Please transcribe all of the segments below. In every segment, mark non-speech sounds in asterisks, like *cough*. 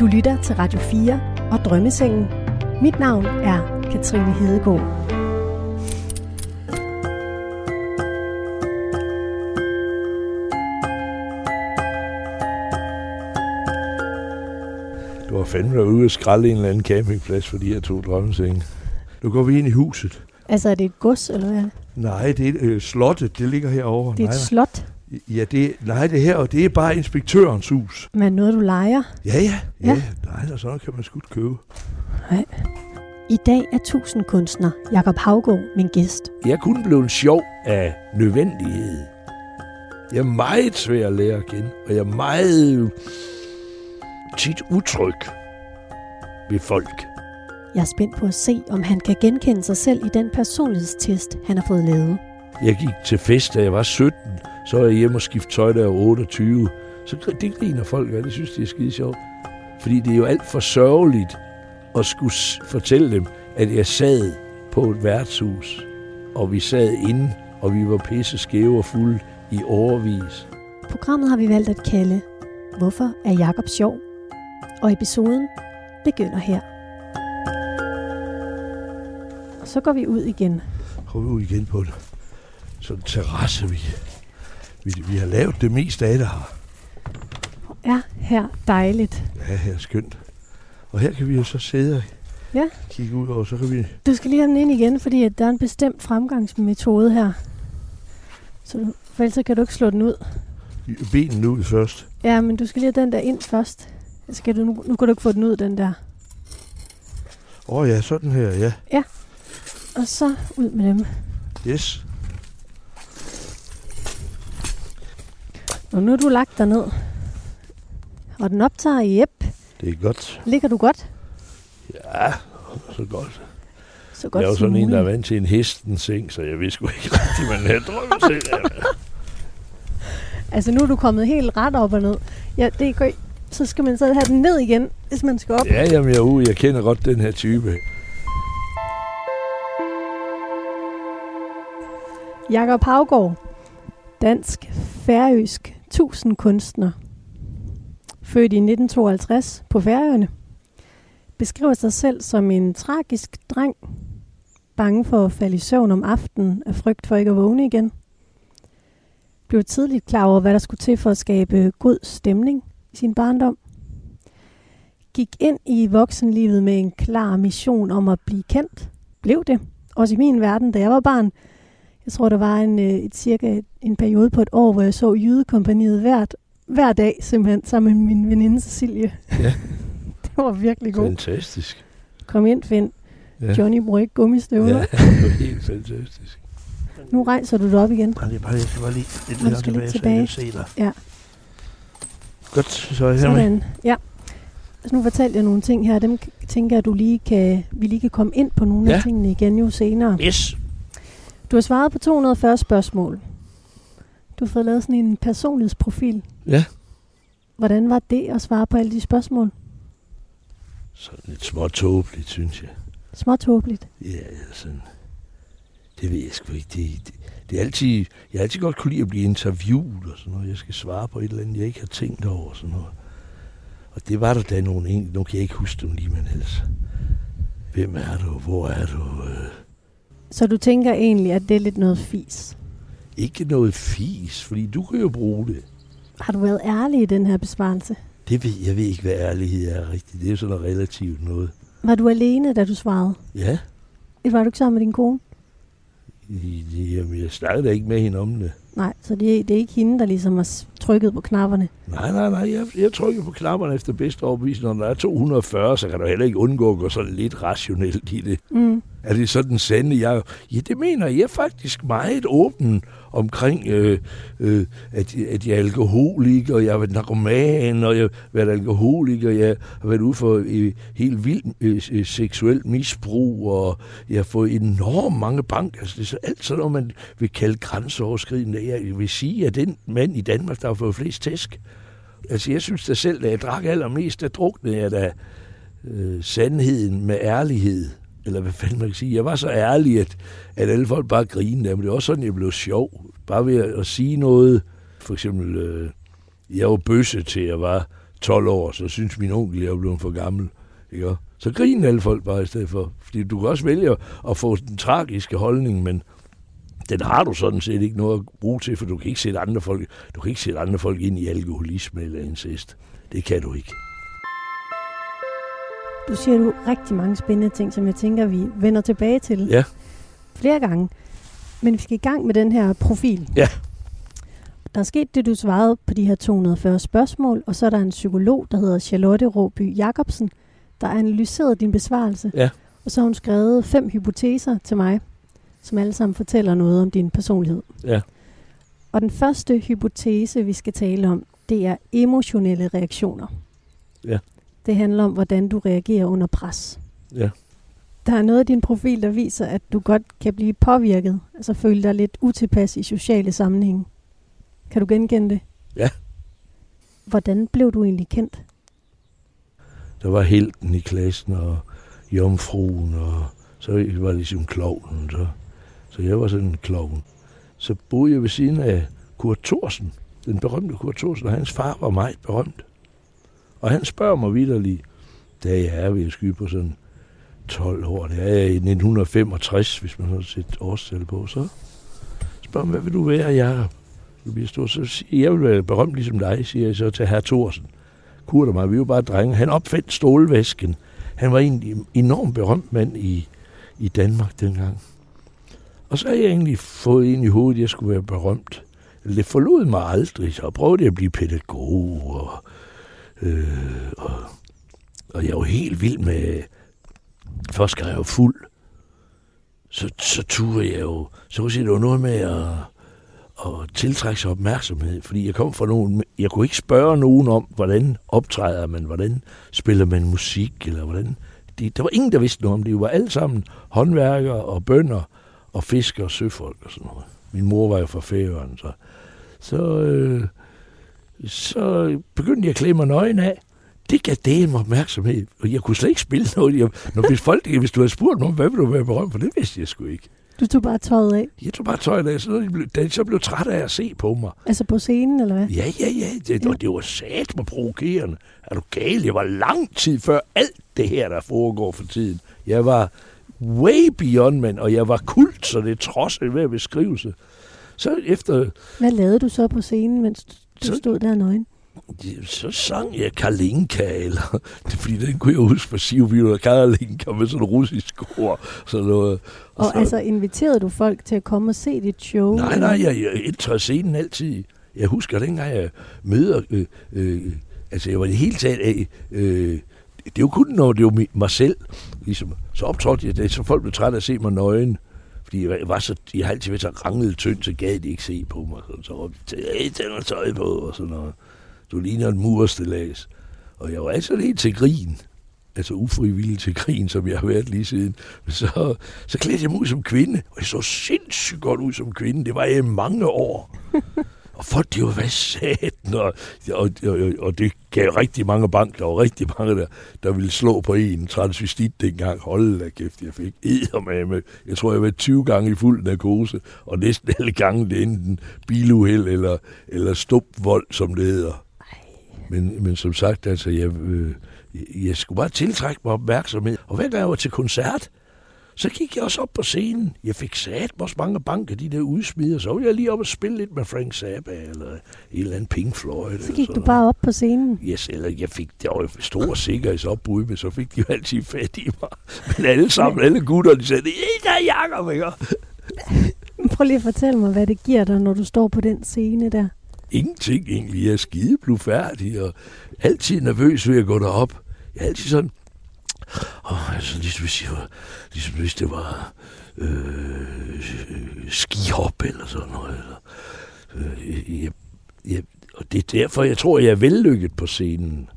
Du lytter til Radio 4 og Drømmesengen. Mit navn er Katrine Hedegaard. Du har fandme været ude og skralde en eller anden campingplads for de her to drømmesenge. Nu går vi ind i huset. Altså, er det et gods, eller hvad? Nej, det er øh, slottet, det ligger herovre. Det er nej, et slot, nej. Ja, det, nej, det her, og det er bare inspektørens hus. men noget, du leger. Ja, ja, ja. Ja. Nej, der sådan kan man sgu købe. I dag er tusindkunstner Jakob Havgård min gæst. Jeg er kun blevet sjov af nødvendighed. Jeg er meget svær at lære at kende, og jeg er meget tit utryg ved folk. Jeg er spændt på at se, om han kan genkende sig selv i den personlighedstest, han har fået lavet. Jeg gik til fest, da jeg var 17. Så er jeg hjemme og skifte tøj, jeg var 28. Så det griner folk af. Det synes de er skide sjovt. Fordi det er jo alt for sørgeligt at skulle fortælle dem, at jeg sad på et værtshus. Og vi sad inde, og vi var pisse skæve og fulde i overvis. Programmet har vi valgt at kalde Hvorfor er Jakob sjov? Og episoden begynder her. Og så går vi ud igen. Går vi ud igen på det. Så en terrasse, vi, vi, vi har lavet det meste af det her. Er her dejligt. Ja, her er skønt. Og her kan vi jo så sidde og Ja. kigge ud over, så kan vi... Du skal lige have den ind igen, fordi at der er en bestemt fremgangsmetode her. Så du, for ellers kan du ikke slå den ud. benene ud først. Ja, men du skal lige have den der ind først. Skal du, nu, nu kan du ikke få den ud, den der. Åh oh, ja, sådan her, ja. Og så ud med dem. Yes. Og nu er du lagt dig ned. Og den optager i yep. Det er godt. Ligger du godt? Ja, så godt. Så Jeg godt er jo sådan en, der er muligt. vant til en hestens seng, så jeg vidste sgu ikke rigtig, man havde drømt til. Altså nu er du kommet helt ret op og ned. Ja, det er godt. Så skal man så have den ned igen, hvis man skal op. Ja, jamen jeg er. Jeg kender godt den her type. Jakob Havgård. Dansk, færøsk, 1000 kunstner. Født i 1952 på Færøerne. Beskriver sig selv som en tragisk dreng. Bange for at falde i søvn om aftenen af frygt for ikke at vågne igen. Blev tidligt klar over, hvad der skulle til for at skabe god stemning i sin barndom. Gik ind i voksenlivet med en klar mission om at blive kendt. Blev det. Også i min verden, da jeg var barn. Jeg tror, der var en, øh, et, cirka en periode på et år, hvor jeg så Jydekompaniet hvert, hver dag, simpelthen, sammen med min veninde Cecilie. Ja. *laughs* det var virkelig godt. Fantastisk. Kom ind, Finn. Ja. Johnny bruger ikke gummistøvler. Ja, *laughs* det var helt fantastisk. Nu rejser du dig op igen. Bare lige, bare lige, jeg skal bare lige lidt længere skal lidt tilbage, så tilbage. jeg kan se dig. Ja. Godt, så er jeg her med. Sådan. Ja. Altså, nu fortalte jeg nogle ting her. Dem tænker jeg, du lige kan, vi lige kan komme ind på nogle. Ja. af tingene igen jo senere. Yes. Du har svaret på 240 spørgsmål. Du har fået lavet sådan en personlighedsprofil. Ja. Hvordan var det at svare på alle de spørgsmål? Sådan lidt småt tåbeligt, synes jeg. Småt håbeligt. Ja, sådan. Det ved jeg sgu ikke. Det, det, det er altid, jeg har altid godt kunne lide at blive interviewet og sådan noget. Jeg skal svare på et eller andet, jeg ikke har tænkt over og sådan noget. Og det var der da nogle enkelte. Nu kan jeg ikke huske dem lige, men ellers. Hvem er du? Hvor er du? Øh, Så du tænker egentlig, at det er lidt noget fis. ikke noget fis, fordi du kan jo bruge det. Har du været ærlig i den her besvarelse? Det ved, jeg ved ikke, hvad ærlighed er rigtigt. Det er sådan noget relativt noget. Var du alene, da du svarede? Ja, Var du ikke sammen med din kone? jamen, jeg snakkede da ikke med hende om det. Nej, så det er, det er ikke hende, der ligesom har trykket på knapperne. Nej, nej, nej. Jeg, jeg trykker på knapperne efter bedste overbevisning. Når der er 240, så kan du heller ikke undgå at gå sådan lidt rationelt i det. Mm. Er det sådan sande? Jeg, ja, det mener jeg. Er faktisk meget åben omkring, øh, øh, at, at jeg er alkoholiker, og jeg har været narkoman, og jeg har været alkoholiker, jeg har været ude for øh, helt vildt øh, øh, seksuelt misbrug, og jeg har fået enormt mange bank. Altså, det er så alt sådan noget, man vil kalde grænseoverskridende. Jeg vil sige, at den mand i Danmark, der har fået flest tæsk, altså jeg synes da selv, da jeg drak allermest, der druknede jeg da øh, sandheden med ærlighed eller hvad fanden man kan sige. Jeg var så ærlig, at, at alle folk bare grinede af mig. Det var også sådan, jeg blev sjov. Bare ved at, at sige noget. For eksempel, øh, jeg var bøsse til jeg var 12 år, så synes min onkel, jeg er blevet for gammel. Ikke? Så griner alle folk bare i stedet for. Fordi du kan også vælge at få den tragiske holdning, men den har du sådan set ikke noget at bruge til, for du kan ikke sætte andre folk, du kan ikke sætte andre folk ind i alkoholisme eller incest. Det kan du ikke. Du siger du rigtig mange spændende ting, som jeg tænker, vi vender tilbage til Ja. flere gange. Men vi skal i gang med den her profil. Ja. Der er sket det, du svarede på de her 240 spørgsmål, og så er der en psykolog, der hedder Charlotte Råby Jacobsen, der har analyseret din besvarelse. Ja. Og så har hun skrevet fem hypoteser til mig, som alle sammen fortæller noget om din personlighed. Ja. Og den første hypotese, vi skal tale om, det er emotionelle reaktioner. Ja. Det handler om, hvordan du reagerer under pres. Ja. Der er noget i din profil, der viser, at du godt kan blive påvirket, altså føle dig lidt utilpas i sociale sammenhænge. Kan du genkende det? Ja. Hvordan blev du egentlig kendt? Der var helten i klassen, og jomfruen, og så var det ligesom klovnen. Så, så jeg var sådan en klovn. Så boede jeg ved siden af Kurt Thorsen, den berømte Kurt Thorsen, og hans far var meget berømt. Og han spørger mig vidderlig, da jeg er ved at skyde på sådan 12 år, det er jeg i 1965, hvis man har set årstal på, så spørger han, hvad vil du være, jeg du bliver stor, så siger jeg, jeg vil være berømt ligesom dig, siger jeg så til herr Thorsen. Kurt og mig, vi var bare drenge. Han opfandt stålvæsken. Han var en enormt berømt mand i, i Danmark dengang. Og så har jeg egentlig fået ind i hovedet, at jeg skulle være berømt. Det forlod mig aldrig, så prøvede jeg at blive pædagog, og, øh, og, og jeg var helt vild med, først skal jeg jo fuld, så, så turde jeg jo, så kunne jeg det var noget med at, at tiltrække sig opmærksomhed, fordi jeg kom fra nogen, jeg kunne ikke spørge nogen om, hvordan optræder man, hvordan spiller man musik, eller hvordan, det, der var ingen, der vidste noget om det, De var alle sammen håndværkere og bønder, og fiskere og søfolk og sådan noget. Min mor var jo fra Færøerne, så, så, øh, så begyndte jeg at klæde mig nøgen af. Det gav det en opmærksomhed, og jeg kunne slet ikke spille noget. Jeg, når hvis, folk, hvis du havde spurgt nogen, hvad vil du være berømt for, det vidste jeg sgu ikke. Du tog bare tøjet af. Jeg tog bare tøjet af, så de blev, da de så blev træt af at se på mig. Altså på scenen, eller hvad? Ja, ja, ja, det, Ja. og det var sat mig provokerende. Er du gal? Jeg var lang tid før alt det her, der foregår for tiden. Jeg var way beyond, man, og jeg var kult, så det trods af hver beskrivelse. Så efter, Hvad lavede du så på scenen, mens du Så- stod der nøgen? så sang jeg Kalinka, eller, det er fordi den kunne jeg huske fra Sivvild og Kalinka med sådan en russisk ord, sådan noget. Og så, altså inviterede du folk til at komme og se dit show? Nej, nej, jeg, jeg indtræder scenen altid. Jeg husker dengang, jeg møder... Øh, øh, altså, jeg var i det hele taget... Øh, øh, det jo kun, når det var mi- mig selv. Ligesom, så optrådte jeg det, så folk blev trætte af at se mig nøgen. Fordi jeg var så, jeg har altid været så ranglet tynd, så gad de ikke se på mig. Så, så råbte de, hey, tag noget tøj på, og sådan noget. Du ligner en murstelæs. Og jeg var altså helt til grin. Altså ufrivillig til grin, som jeg har været lige siden. Så, så klædte jeg mig ud som kvinde, og jeg så sindssygt godt ud som kvinde. Det var jeg i mange år og folk, de var hvad satan, og, og, og, og, det gav rigtig mange bank. Der var rigtig mange, der, der ville slå på en transvestit dengang. Hold da kæft, jeg fik med. Jeg tror, jeg var 20 gange i fuld narkose, og næsten alle gange det er enten biluheld eller, eller stupvold, som det hedder. Men, men som sagt, altså, jeg, øh, jeg skulle bare tiltrække mig opmærksomhed. Og hver gang jeg var til koncert, så gik jeg også op på scenen. Jeg fik sat også mange banker, de der udsmider. Så var jeg lige op og spille lidt med Frank Zappa, eller en eller anden Pink Floyd. Så gik du bare op på scenen. Yes, eller jeg fik det var jo store sikkerhedsopbrud, men så fik de jo altid fat i mig. Men alle sammen, alle gutter, de sagde, "Hey, der er Jacob, ikke? Prøv lige at fortælle mig, hvad det giver dig, når du står på den scene der. Ingenting egentlig. Jeg er skide blufærdig, og altid nervøs ved at gå derop. Jeg er altid sådan, åh, altså, ligesom, hvis jeg ligesom hvis det var øh, skihop eller sådan noget. Eller, øh, jeg, jeg, og det er derfor, jeg tror, jeg er vellykket på scenen.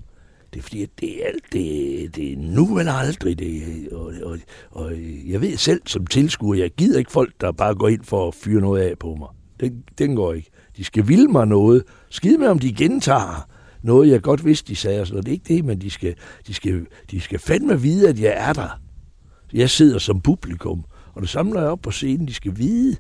Det er fordi, at det er, alt, det, det er nu eller aldrig. Det, og, og, og jeg ved selv som tilskuer, jeg gider ikke folk, der bare går ind for at fyre noget af på mig. Den, den går ikke. De skal vilde mig noget. Skide med, om de gentager noget, jeg godt vidste, de sagde. og sådan noget. Det er ikke det, men de skal, de skal, de skal fandme vide, at jeg er der. Jeg sidder som publikum, og det samler jeg op på scenen. De skal vide,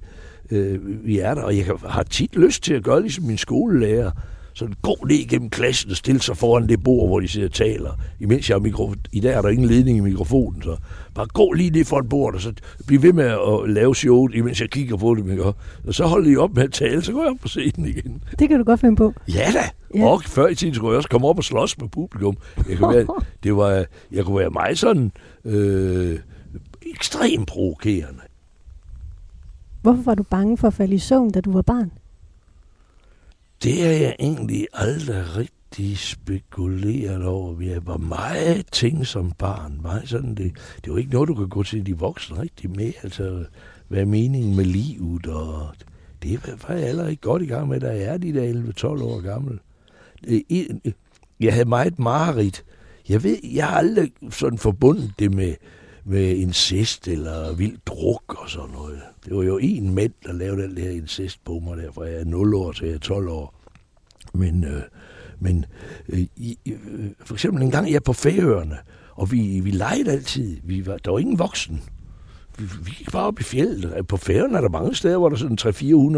øh, vi er der, og jeg har tit lyst til at gøre ligesom min skolelærer så gå ned igennem klassen og stille sig foran det bord, hvor de sidder og taler. Imens jeg har mikrofon. I dag er der ingen ledning i mikrofonen, så bare gå lige ned for et bord, og så bliv ved med at lave showet, imens jeg kigger på det. Ikke? Og så holder I op med at tale, så går jeg op på scenen igen. Det kan du godt finde på. Ja da. Ja. Og før i tiden skulle jeg også komme op og slås med publikum. Jeg kunne være, *laughs* det var, jeg kunne være meget sådan øh, ekstremt provokerende. Hvorfor var du bange for at falde i søvn, da du var barn? Det er jeg egentlig aldrig rigtig spekuleret over. Jeg var meget ting som barn. Meget sådan det, det var ikke noget, du kan gå til de voksne rigtig med. Altså, hvad er meningen med livet? Og det var jeg allerede godt i gang med, da jeg er de der 11-12 år gammel. Øh, øh, jeg havde meget mareridt. Jeg ved, jeg har aldrig sådan forbundet det med, med incest eller vild druk og sådan noget. Det var jo en mænd, der lavede alt det her incest på mig, der fra jeg er 0 år til jeg er 12 år. Men, øh, men øh, i, øh, for eksempel en gang jeg er på Færøerne, og vi, vi legede altid. Vi var, der var ingen voksen. Vi, vi gik bare op i fjellet. Øh, på Færøerne er der mange steder, hvor der er sådan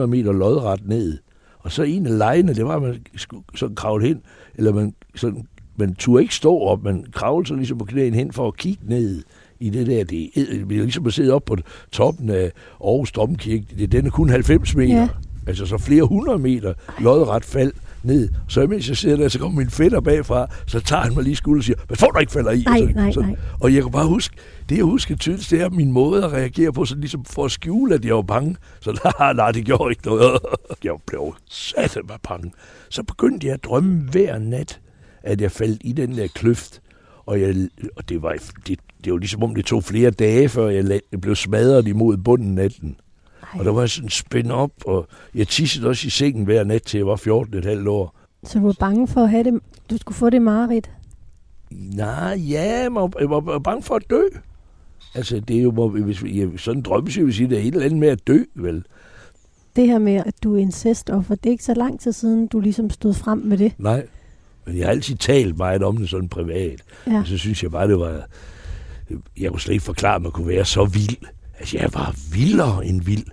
300-400 meter lodret ned. Og så en af lejene, det var, at man skulle sådan kravle hen, eller man, sådan, man turde ikke stå op, man kravlede så ligesom på knæen hen for at kigge ned i det der. Det er, er ligesom at sidde op på toppen af Aarhus Domkirke. Det, den er kun 90 meter. Ja. Altså så flere hundrede meter lodret fald ned. Så mens jeg sidder der, så kommer min fætter bagfra, så tager han mig lige skulder og siger, hvad får du ikke falder i? Nej, så, nej, så, nej. Og jeg kan bare huske, det jeg husker tydeligt, det er min måde at reagere på, så ligesom for at skjule, at jeg var bange. Så *laughs* nej, nej, det gjorde ikke noget. *laughs* Jeg blev sat med bange. Så begyndte jeg at drømme hver nat, at jeg faldt i den der kløft. Og, jeg, og det, var, det, det var ligesom om det tog flere dage, før jeg blev smadret imod bunden natten. Ej. Og der var sådan spændt op, og jeg tissede også i sengen hver nat, til jeg var 14 et halvt år. Så du var bange for at have det, du skulle få det mareridt? Nej, ja, jeg var, jeg var bange for at dø. Altså, det er jo, hvis, jeg, sådan en drømmesyn vil sige, det er et eller andet med at dø, vel? Det her med, at du er incestoffer, det er ikke så lang tid siden, du ligesom stod frem med det. Nej, men jeg har altid talt meget om det sådan privat. Ja. Og så synes jeg bare, det var... Jeg kunne slet ikke forklare, at man kunne være så vild. Altså, jeg var vildere end vild,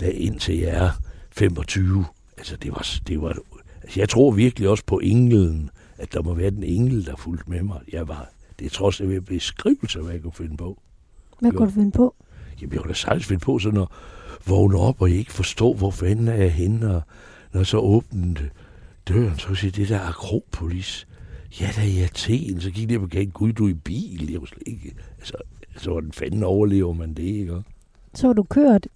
da indtil jeg er 25. Altså, det var... Det var altså, jeg tror virkelig også på englen, at der må være den engel, der fulgte med mig. Jeg var... Det er trods alt beskrivelse, hvad jeg kunne finde på. Hvad kunne du finde på? Jamen, jeg kunne da sagtens finde på sådan at vågne op og ikke forstå, hvor fanden er jeg henne, og når så åbnede døren, så siger det der Akropolis. Ja, da i Athen, så gik det på gaden, gud, du er i bil. Jeg var slet ikke, altså, altså, hvordan fanden overlever man det, ikke? Så var du kørt?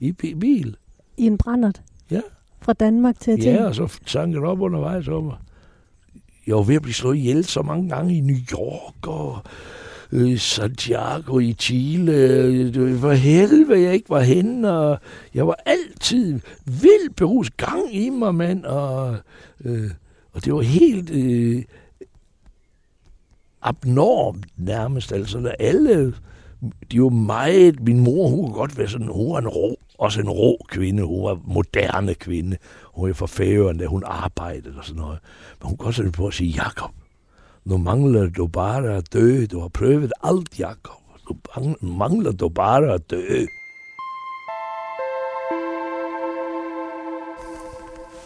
I bil. I en brændert? Ja. Fra Danmark til Athen? Ja, og så sank det op undervejs om Jeg var ved at blive slået ihjel så mange gange i New York, og øh, Santiago i Chile. Var helvede, jeg ikke var henne, og jeg var altid vildt berus gang i mig, mand, og, øh, og det var helt øh, abnormt nærmest, altså alle, de var meget, min mor, hun kunne godt være sådan, hun var en rå, også en rå kvinde, hun var moderne kvinde, hun var fra Færøerne, da hun arbejdede og sådan noget, men hun kunne godt sådan på at sige, Jakob, nu mangler du bare at dø. Du har prøvet alt, Jakob. Nu mangler du bare at dø.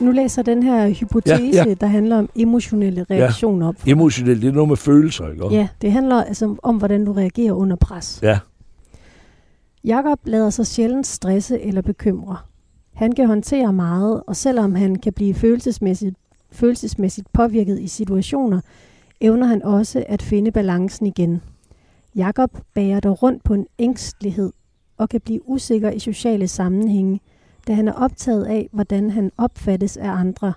Nu læser den her hypotese, ja, ja. der handler om emotionelle reaktioner. Ja. Emotionelle, det er noget med følelser, ikke? Ja, det handler altså om, hvordan du reagerer under pres. Ja. Jakob lader sig sjældent stresse eller bekymre. Han kan håndtere meget, og selvom han kan blive følelsesmæssigt, følelsesmæssigt påvirket i situationer, evner han også at finde balancen igen. Jakob bærer dog rundt på en ængstelighed og kan blive usikker i sociale sammenhænge, da han er optaget af, hvordan han opfattes af andre.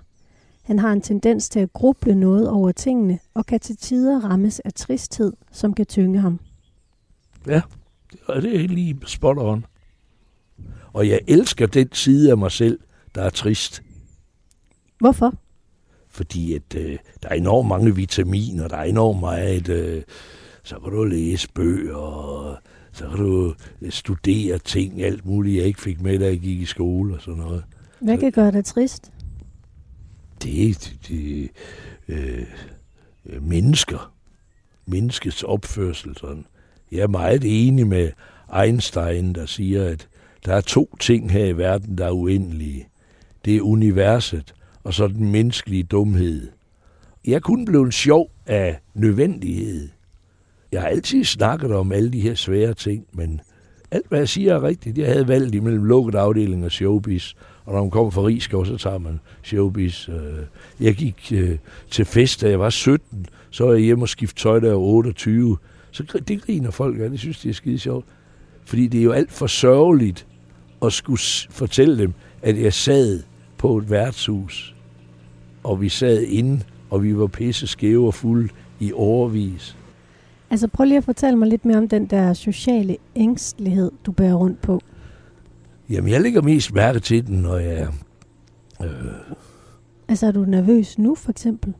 Han har en tendens til at gruble noget over tingene og kan til tider rammes af tristhed, som kan tynge ham. Ja, det er lige spot on. Og jeg elsker den side af mig selv, der er trist. Hvorfor? fordi at øh, der er enormt mange vitaminer, der er enormt meget, øh, så kan du læse bøger, og så kan du øh, studere ting, alt muligt, jeg ikke fik med, da jeg gik i skole og sådan noget. Hvad kan gøre dig trist? Det er det, øh, mennesker. Menneskets opførsel. Sådan. Jeg er meget enig med Einstein, der siger, at der er to ting her i verden, der er uendelige. Det er universet, og så den menneskelige dumhed. Jeg er kun blevet sjov af nødvendighed. Jeg har altid snakket om alle de her svære ting, men alt hvad jeg siger er rigtigt. Jeg havde valgt imellem lukket afdeling og showbiz, og når man kommer fra Rigskov, så tager man showbiz. Øh, jeg gik øh, til fest, da jeg var 17, så var jeg hjemme og skiftede tøj, da jeg var 28. Så det griner folk af, det synes de er skide sjovt. Fordi det er jo alt for sørgeligt at skulle fortælle dem, at jeg sad på et værtshus, og vi sad inde, og vi var pisse skæve og fulde i overvis. Altså prøv lige at fortælle mig lidt mere om den der sociale ængstelighed, du bærer rundt på. Jamen, jeg lægger mest mærke til den, når jeg... Øh... Altså, er du nervøs nu, for eksempel?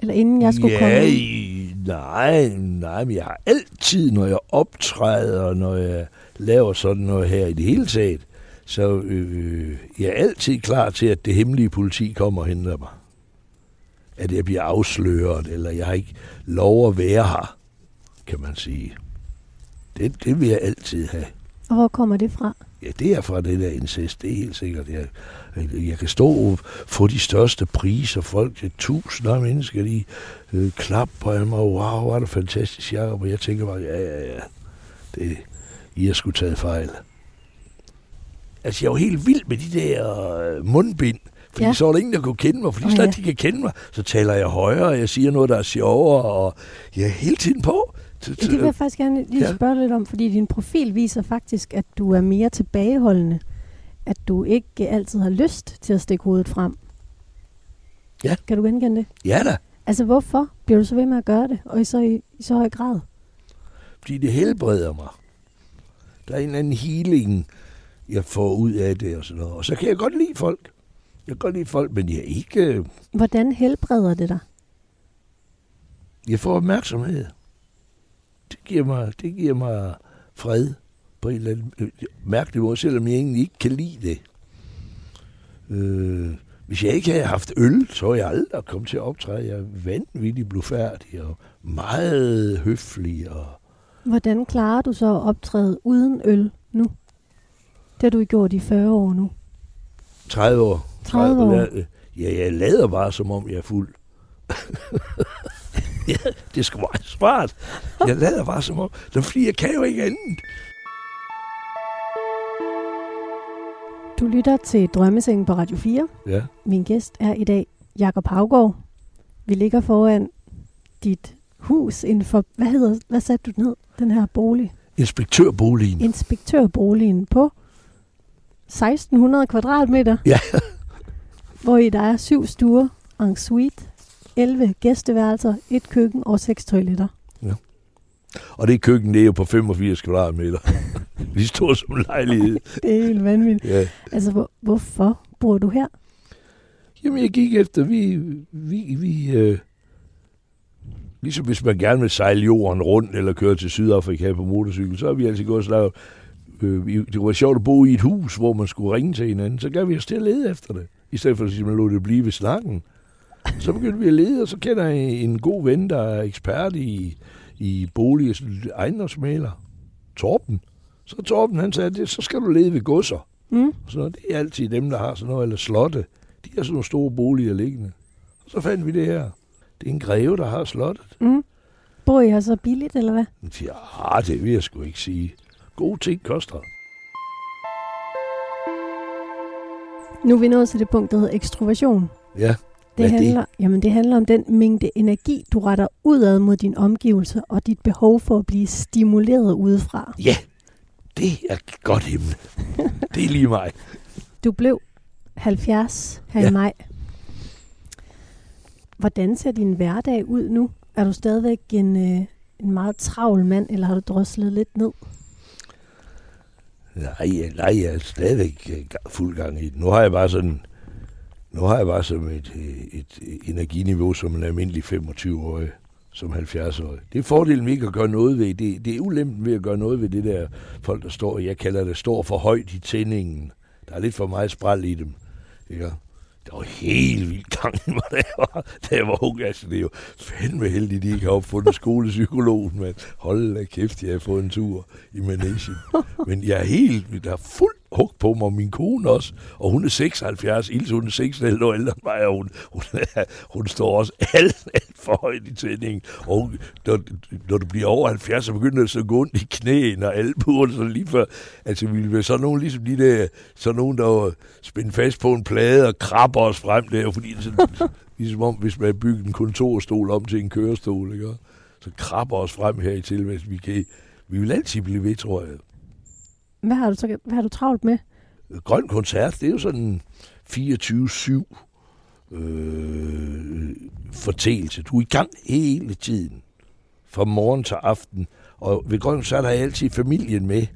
Eller inden jeg skulle ja, komme ind? Nej, nej, men jeg har altid, når jeg optræder, når jeg laver sådan noget her i det hele taget, så øh, jeg er altid klar til, at det hemmelige politi kommer og henter mig. At jeg bliver afsløret, eller jeg har ikke lov at være her, kan man sige. Det, det vil jeg altid have. Og hvor kommer det fra? Ja, det er fra det der incest, det er helt sikkert. Jeg, jeg kan stå og få de største priser. Folk, tusinder af mennesker, de øh, klapper på mig. Wow, hvor er det fantastisk, Jacob. Og jeg tænker bare, ja, ja, ja. Det, I har sgu taget fejl. Altså, jeg er jo helt vild med de der øh, mundbind. Fordi ja. så er der ingen, der kunne kende mig. Fordi oh, snart de kan kende mig, så taler jeg højere, og jeg siger noget, der er sjovere, og jeg er hele tiden på. Det vil jeg faktisk gerne lige ja. spørge lidt om, fordi din profil viser faktisk, at du er mere tilbageholdende. At du ikke altid har lyst til at stikke hovedet frem. Ja. Kan du genkende det? Ja da. Altså hvorfor bliver du så ved med at gøre det, og i så, i, i så høj grad? Fordi det helbreder mig. Der er en eller anden healing, jeg får ud af det og sådan noget. Og så kan jeg godt lide folk. Jeg kan godt lide folk, men jeg er ikke... Hvordan helbreder det dig? Jeg får opmærksomhed det giver mig, det giver mig fred på en eller anden øh, mærkelig måde, selvom jeg egentlig ikke kan lide det. Øh, hvis jeg ikke havde haft øl, så var jeg aldrig kommet til at optræde. Jeg er vanvittigt blufærdig og meget høflig. Og Hvordan klarer du så at optræde uden øl nu? Det har du gjort i 40 år nu. 30 år. 30 år? Ja, jeg lader bare, som om jeg er fuld. *laughs* ja, det skal meget smart. Jeg lader bare som om, det er fordi, jeg kan jo ikke andet. Du lytter til Drømmesengen på Radio 4. Ja. Min gæst er i dag Jakob Havgård. Vi ligger foran dit hus inden for, hvad hedder, hvad satte du ned, den her bolig? Inspektørboligen. Inspektørboligen på 1600 kvadratmeter. Ja. Hvor i der er syv stuer, en suite, 11 gæsteværelser, et køkken og seks toiletter. Ja. Og det køkken, det er jo på 85 kvadratmeter. *laughs* Lige stort som lejlighed. *laughs* det er helt vanvittigt. Ja. Altså, hvor, hvorfor bor du her? Jamen, jeg gik efter, vi, vi, vi øh, ligesom hvis man gerne vil sejle jorden rundt, eller køre til Sydafrika på motorcykel, så har vi altid gået og øh, det var sjovt at bo i et hus, hvor man skulle ringe til hinanden, så gav vi os til at lede efter det, i stedet for at sige, man lå det blive ved snakken. Så begyndte vi at lede, og så kender jeg en god ven, der er ekspert i, i bolig ejendomsmaler. Torben. Så Torben, han sagde, så skal du lede ved godser. Mm. Så det er altid dem, der har sådan noget, eller slotte. De har sådan nogle store boliger liggende. Og så fandt vi det her. Det er en greve, der har slottet. Mm. Bor I her så billigt, eller hvad? Ja, det vil jeg sgu ikke sige. Gode ting koster. Nu er vi nået til det punkt, der hedder ekstroversion. Ja. Det handler, det? Jamen, det handler om den mængde energi, du retter udad mod din omgivelser, og dit behov for at blive stimuleret udefra. Ja, det er et godt emne. det er lige mig. *laughs* Du blev 70 her ja. i maj. Hvordan ser din hverdag ud nu? Er du stadigvæk en, øh, en meget travl mand, eller har du droslet lidt ned? Nej, nej, jeg er stadigvæk fuld gang i det. Nu har jeg bare sådan nu har jeg bare som et, et, energiniveau som en almindelig 25-årig, som 70-årig. Det er fordelen ved ikke at gøre noget ved. Det, det er ulempen ved at gøre noget ved det der folk, der står, jeg kalder det, står for højt i tændingen. Der er lidt for meget spræl i dem. Ikke? Der var helt vildt gang i mig, da jeg var, da jeg var ung. Altså, det er jo fandme heldigt, at de ikke har opfundet skolepsykologen, men hold da kæft, jeg har fået en tur i Manesien. Men jeg er helt, der er fuld hug på mig, min kone også, og hun er 76, Ilse hun er 6 år ældre end mig, og hun, hun, hun står også alt, alt for højt i tændingen, og når, når du bliver over 70, så begynder det så at gå ondt i knæene og albuerne, så lige før, altså vi vil være sådan nogen, ligesom de der, sådan nogen, der var spændt fast på en plade og krabber os frem der, fordi det sådan, *laughs* ligesom om, hvis man bygget en kontorstol om til en kørestol, ikke? så krabber os frem her i tilværelsen. Vi, kan, vi vil altid blive ved, tror jeg. Hvad har du, så, hvad har du travlt med? Grøn koncert, det er jo sådan 24-7 øh, fortælse. Du er i gang hele tiden. Fra morgen til aften. Og ved Grøn koncert har jeg altid familien med.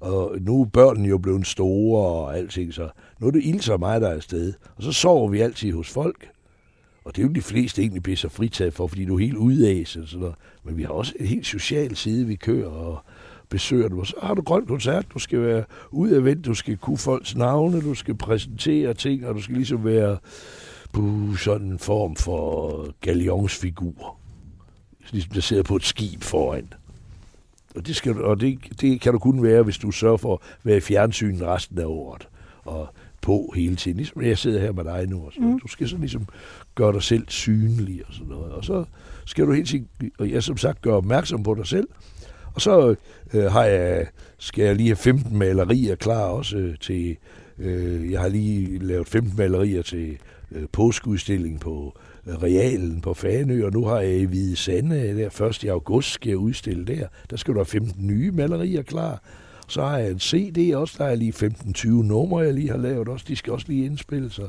Og nu er børnene jo blevet store og alting, så nu er det Ilse og mig, der er afsted. Og så sover vi altid hos folk. Og det er jo de fleste egentlig bliver så fritaget for, fordi du er helt ude af sådan noget. Men vi har også en helt social side, vi kører og besøger du. Så har du grøn koncert, du skal være udadvendt, du skal kunne folks navne, du skal præsentere ting, og du skal ligesom være på sådan en form for galionsfigur. Ligesom der sidder på et skib foran. Og, det, skal, og det, det kan du kun være, hvis du sørger for at være i fjernsynen resten af året. Og på hele tiden. Ligesom jeg sidder her med dig nu. Og så. Mm. Du skal så ligesom gøre dig selv synlig og sådan noget. Og så skal du hele tiden, og jeg som sagt, gøre opmærksom på dig selv. Og så øh, har jeg, skal jeg lige have 15 malerier klar også øh, til, øh, jeg har lige lavet 15 malerier til øh, påskeudstilling på øh, Realen på Fanø, og nu har jeg i Hvide Sande, der 1. august skal jeg udstille der. Der skal du have 15 nye malerier klar. Så har jeg en CD også, der er lige 15-20 numre, jeg lige har lavet også. De skal også lige indspilles. Så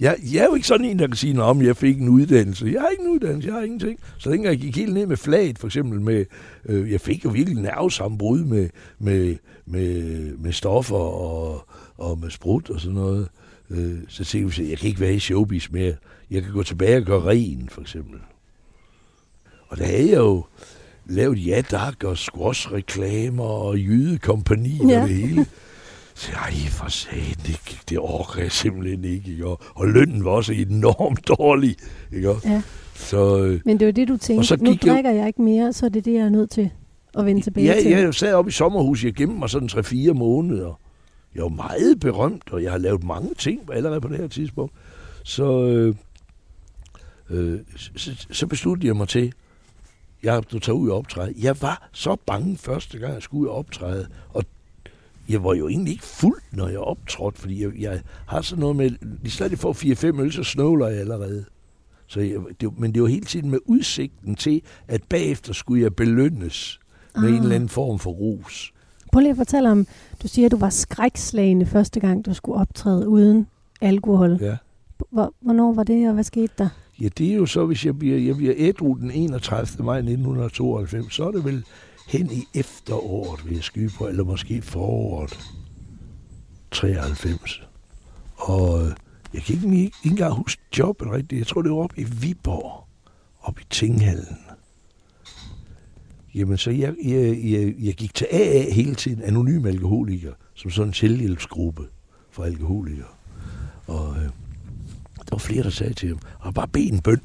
jeg, jeg er jo ikke sådan en, der kan sige, om jeg fik en uddannelse. Jeg har ikke en uddannelse, jeg har ingenting. Så dengang jeg gik helt ned med flaget, for eksempel med, øh, jeg fik jo virkelig nervesambrud med, med, med, med stoffer og, og med sprut og sådan noget. Øh, så tænkte jeg, jeg kan ikke være i showbiz mere. Jeg kan gå tilbage og gøre ren, for eksempel. Og der havde jeg jo, lavet ja dak og squash-reklamer og jydekompani ja. og det hele. Så ej, for satan, det, det orker jeg simpelthen ikke. Ikke? Og, og lønnen var også enormt dårlig. Ikke? Ja. Så, øh, Men det var det, du tænkte. Så nu drikker jeg... jeg ikke mere, så er det det, jeg er nødt til at vende tilbage ja, til. Ja, jeg sad oppe i sommerhuset. Jeg gemte mig sådan 3-4 måneder. Jeg var meget berømt, og jeg har lavet mange ting allerede på det her tidspunkt. Så, øh, øh, så, så besluttede jeg mig til, jeg, du tager ud og optræde. Jeg var så bange første gang, jeg skulle ud og optræde. Og jeg var jo egentlig ikke fuld, når jeg optrådte, fordi jeg, jeg har sådan noget med, lige snart jeg får 4-5 øl, så snøvler jeg allerede. Så jeg, det, men det var hele tiden med udsigten til, at bagefter skulle jeg belønnes ah. med en ah. eller anden form for rus. Prøv lige at fortælle om, du siger, at du var skrækslagende første gang, du skulle optræde uden alkohol. Ja. Hvornår var det, og hvad skete der? Ja, det er jo så, hvis jeg bliver, jeg bliver ædru den 31. maj 1992, så er det vel hen i efteråret, vil jeg skyde på, eller måske foråret 93. Og øh, jeg kan ikke, ikke engang huske jobbet rigtigt. Jeg tror, det var oppe i Viborg, oppe i Tinghallen. Jamen, så jeg, jeg, jeg, jeg gik til AA hele tiden, anonym alkoholiker, som sådan en selvhjælpsgruppe for alkoholikere. Og øh, der var flere, der sagde til ham, og bare bed en bøn.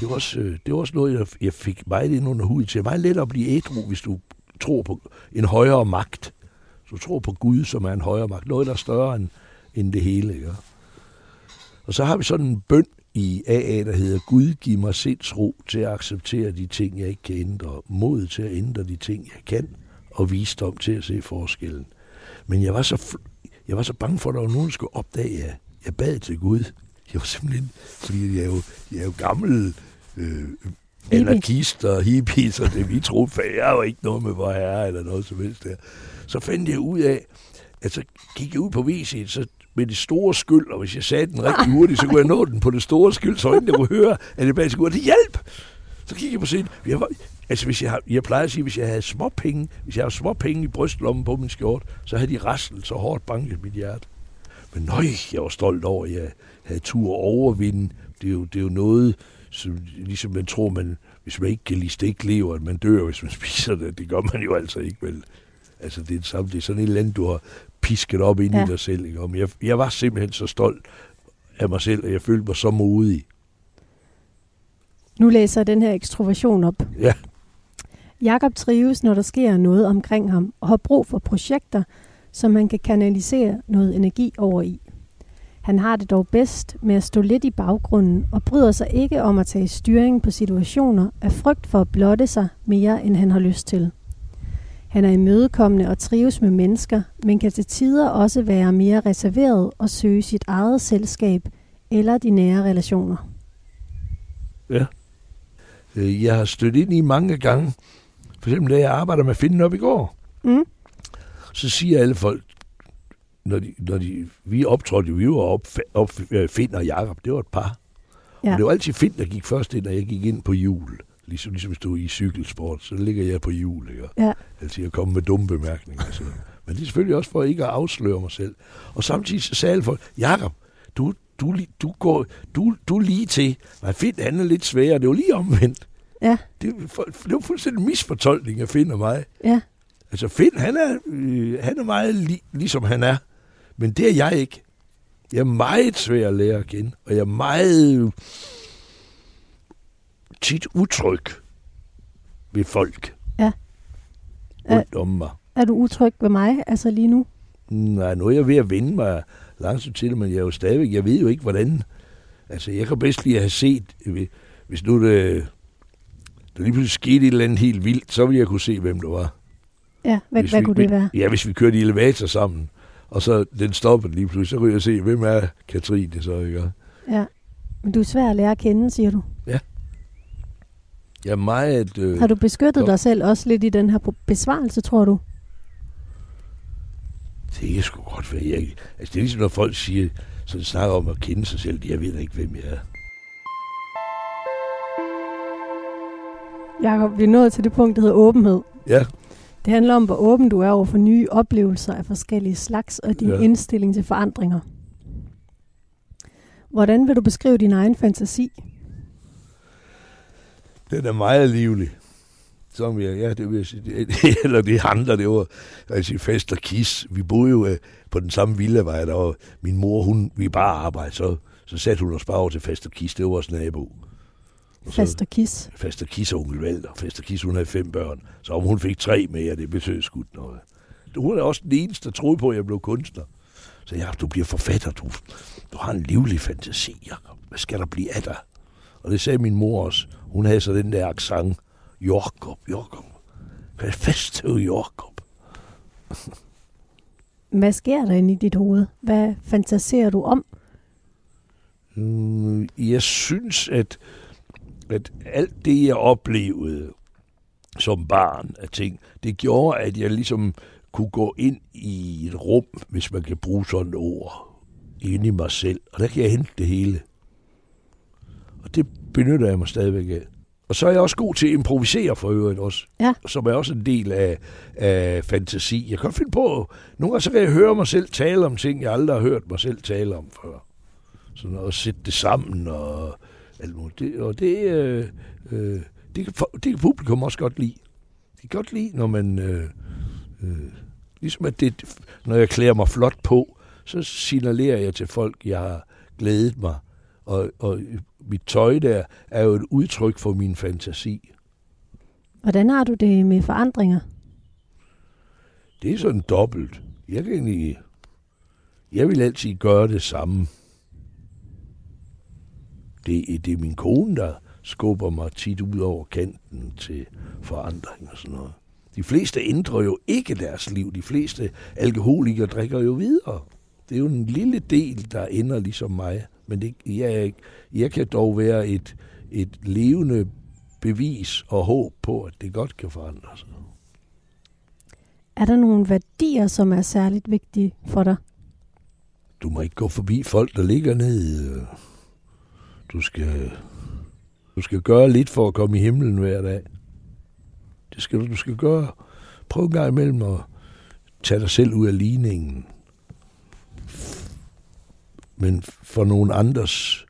Det var også, øh, det var også noget, jeg, jeg fik meget ind under huden til. Det er meget let at blive ædru, hvis du tror på en højere magt. Så du tror på Gud, som er en højere magt. Noget, der er større end, end det hele. Ikke? Og så har vi sådan en bøn i AA, der hedder Gud, giv mig sindsro til at acceptere de ting, jeg ikke kan ændre. Mod til at ændre de ting, jeg kan. Og visdom til at se forskellen. Men jeg var så, jeg var så bange for, at der var nogen, der skulle opdage, at jeg bad til Gud. Jeg var simpelthen, fordi jeg er jo, jeg er jo gammel øh, anarkist og hippies, og det vi troede, for jeg var ikke noget med hvor herre eller noget som helst der. Så fandt jeg ud af, at så gik jeg ud på WC'et, så med det store skyld, og hvis jeg sagde den rigtig hurtigt, så kunne jeg nå den på det store skyld, så ingen der kunne høre, at jeg bare skulle det hjælp! Så kiggede jeg på scenen. Jeg, var, altså, hvis jeg, har, jeg plejer at sige, hvis jeg havde små penge, hvis jeg havde små penge i brystlommen på min skjort, så havde de raslet så hårdt banket mit hjerte. Men nøj, jeg var stolt over, at jeg havde tur overvinde. Det er jo, det er jo noget, som, ligesom man tror, man, hvis man ikke kan lide stiklever, at man dør, hvis man *laughs* spiser det. Det gør man jo altså ikke, vel? Altså, det er, samme, det er sådan et eller andet, du har pisket op ind ja. i dig selv. Ikke? Men jeg, jeg var simpelthen så stolt af mig selv, og jeg følte mig så modig. Nu læser jeg den her ekstroversion op. Ja. Jakob trives, når der sker noget omkring ham, og har brug for projekter, som han kan kanalisere noget energi over i. Han har det dog bedst med at stå lidt i baggrunden og bryder sig ikke om at tage styring på situationer af frygt for at blotte sig mere, end han har lyst til. Han er imødekommende og trives med mennesker, men kan til tider også være mere reserveret og søge sit eget selskab eller de nære relationer. Ja. Øh, Jeg har stødt ind i mange gange. For eksempel, da jeg arbejder med Finden op i går, Mm. så siger alle folk, når de, når de, vi optrådte, vi var op, op øh, Finn og Jakob, det var et par. Ja. Og det var altid Finn, der gik først ind, og jeg gik ind på hjul. Ligesom, ligesom stod i cykelsport, så ligger jeg på hjul, ikke? Ja. Altså, jeg kommer med dumme bemærkninger. Så. Men det er selvfølgelig også for ikke at afsløre mig selv. Og samtidig sagde alle folk, Jakob, du, du, du, går, du, du er lige til. Men Finn, han er lidt sværere. Det var lige omvendt. Ja, Det, fu- det var fuldstændig misfortolkning af Finn og mig. ja, Altså Finn, han er, øh, han er meget li, ligesom han er. Men det er jeg ikke. Jeg er meget svær at lære at kende. Og jeg er meget tit utryg ved folk Ja. rundt om mig. er du utryg ved mig, altså lige nu? Nej, nu er jeg ved at vende mig langsomt til, men jeg er jo stadigvæk, jeg ved jo ikke, hvordan. Altså, jeg kan bedst lige have set, hvis nu det, der lige pludselig skete et eller andet helt vildt, så ville jeg kunne se, hvem det var. Ja, hvad, Hvis hvad vi- kunne det være? Ja, hvis vi kørte i elevator sammen, og så den stopper lige pludselig, så kunne jeg se, hvem er Katrine så, ikke? Ja. Men du er svær at lære at kende, siger du. Jeg er meget... Øh, Har du beskyttet jo. dig selv også lidt i den her besvarelse, tror du? Det kan sgu godt være. Jeg, altså, det er ligesom, når folk siger, så snakker om at kende sig selv. Jeg ved ikke, hvem jeg er. Jakob, vi er nået til det punkt, der hedder åbenhed. Ja, Det handler om, hvor åben du er over for nye oplevelser af forskellige slags og din Ja. indstilling til forandringer. Hvordan vil du beskrive din egen fantasi? den er meget livlig. Som jeg, ja, det vil jeg sige. Det, eller det andre, det var altså fest og kis. Vi boede jo øh, på den samme villavej, der var min mor, hun, vi bare arbejde, så, så satte hun os bare over til fest og kis. Det var vores nabo. Og så- Fast og kis. Fast og Kis og onkel Valter. Fast og Kis, hun havde fem børn. Så om hun fik tre mere, det betød ikke noget. Hun er også den eneste, der troede på, at jeg blev kunstner. Så ja, du bliver forfatter. Du, du har en livlig fantasi, Jacob. Hvad skal der blive af dig? Og det sagde min mor også. Hun havde så den der accent. Jacob, Jacob. Hvad fast til Jacob? *laughs* Hvad sker der inde i dit hoved? Hvad fantaserer du om? Mm, Jeg synes, at, at alt det, jeg oplevede som barn af ting, det gjorde, at jeg ligesom kunne gå ind i et rum, hvis man kan bruge sådan et ord, inde i mig selv. Og der kan jeg hente det hele. Og det benytter jeg mig stadigvæk af. Og så er jeg også god til at improvisere for øvrigt også. Ja. Som er også en del af, af fantasi. Jeg kan finde på, nogle gange så kan jeg høre mig selv tale om ting, jeg aldrig har hørt mig selv tale om før sådan at sætte det sammen og alt muligt. Det, og det, øh, øh, det, kan, det kan publikum også godt lide. De kan godt lide, når man... Øh, øh, ligesom at det, når jeg klæder mig flot på, så signalerer jeg til folk, jeg har glædet mig. Og, og mit tøj der er jo et udtryk for min fantasi. Hvordan har du det med forandringer? Det er sådan dobbelt. Jeg kan egentlig... Jeg vil altid gøre det samme. Det, det er min kone, der skubber mig tit ud over kanten til forandring og sådan noget. De fleste ændrer jo ikke deres liv. De fleste alkoholikere drikker jo videre. Det er jo en lille del, der ender ligesom mig. Men det, jeg, jeg kan dog være et, et levende bevis og håb på, at det godt kan forandre sig. Er der nogle værdier, som er særligt vigtige for dig? Du må ikke gå forbi folk, der ligger ned. Du skal, du skal gøre lidt for at komme i himlen hver dag. Det skal du, du skal gøre. Prøv en gang imellem at tage dig selv ud af ligningen. Men for nogle andres,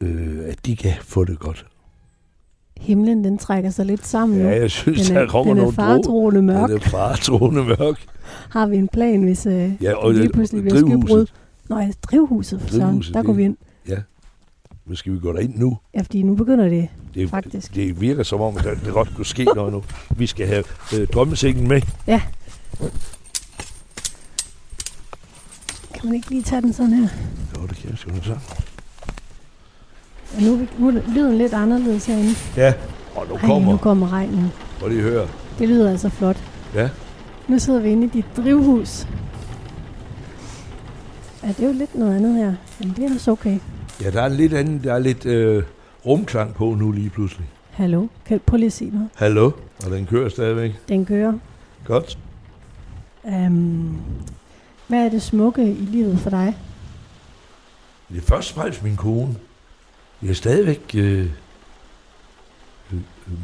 øh, at de kan få det godt. Himlen, den trækker sig lidt sammen. Ja, jeg synes, Den er, der kommer den er faretroende mørk. Den er faretroende mørk. *laughs* Har vi en plan, hvis øh, Ja, og lige pludselig bliver drivhuset. skybrud? Nå ja, drivhuset, for søren. Drivhuset, Der går vi ind. Men skal vi gå derind nu? Ja, fordi nu begynder det. Det, Faktisk. det virker som om, at der godt kunne ske noget nu. Vi skal have øh, drømmesengen med. Ja. Kan man ikke lige tage den sådan her? Jo, det kan jeg sgu så. Nu, nu er lyden lidt anderledes herinde. Ja, og nu Ej, kommer. nu kommer regnen. Prøv lige høre. Det lyder altså flot. Ja. Nu sidder vi inde i dit drivhus. Ja, det er jo lidt noget andet her. Men det er også okay. Ja, der er lidt anden, der er lidt øh, rumklang på nu lige pludselig. Hallo? Kan prøv lige at sige noget? Hallo? Og den kører stadigvæk. Den kører. Godt. Um, hvad er det smukke i livet for dig? Det er først og fremmest min kone. Jeg er stadigvæk øh, øh,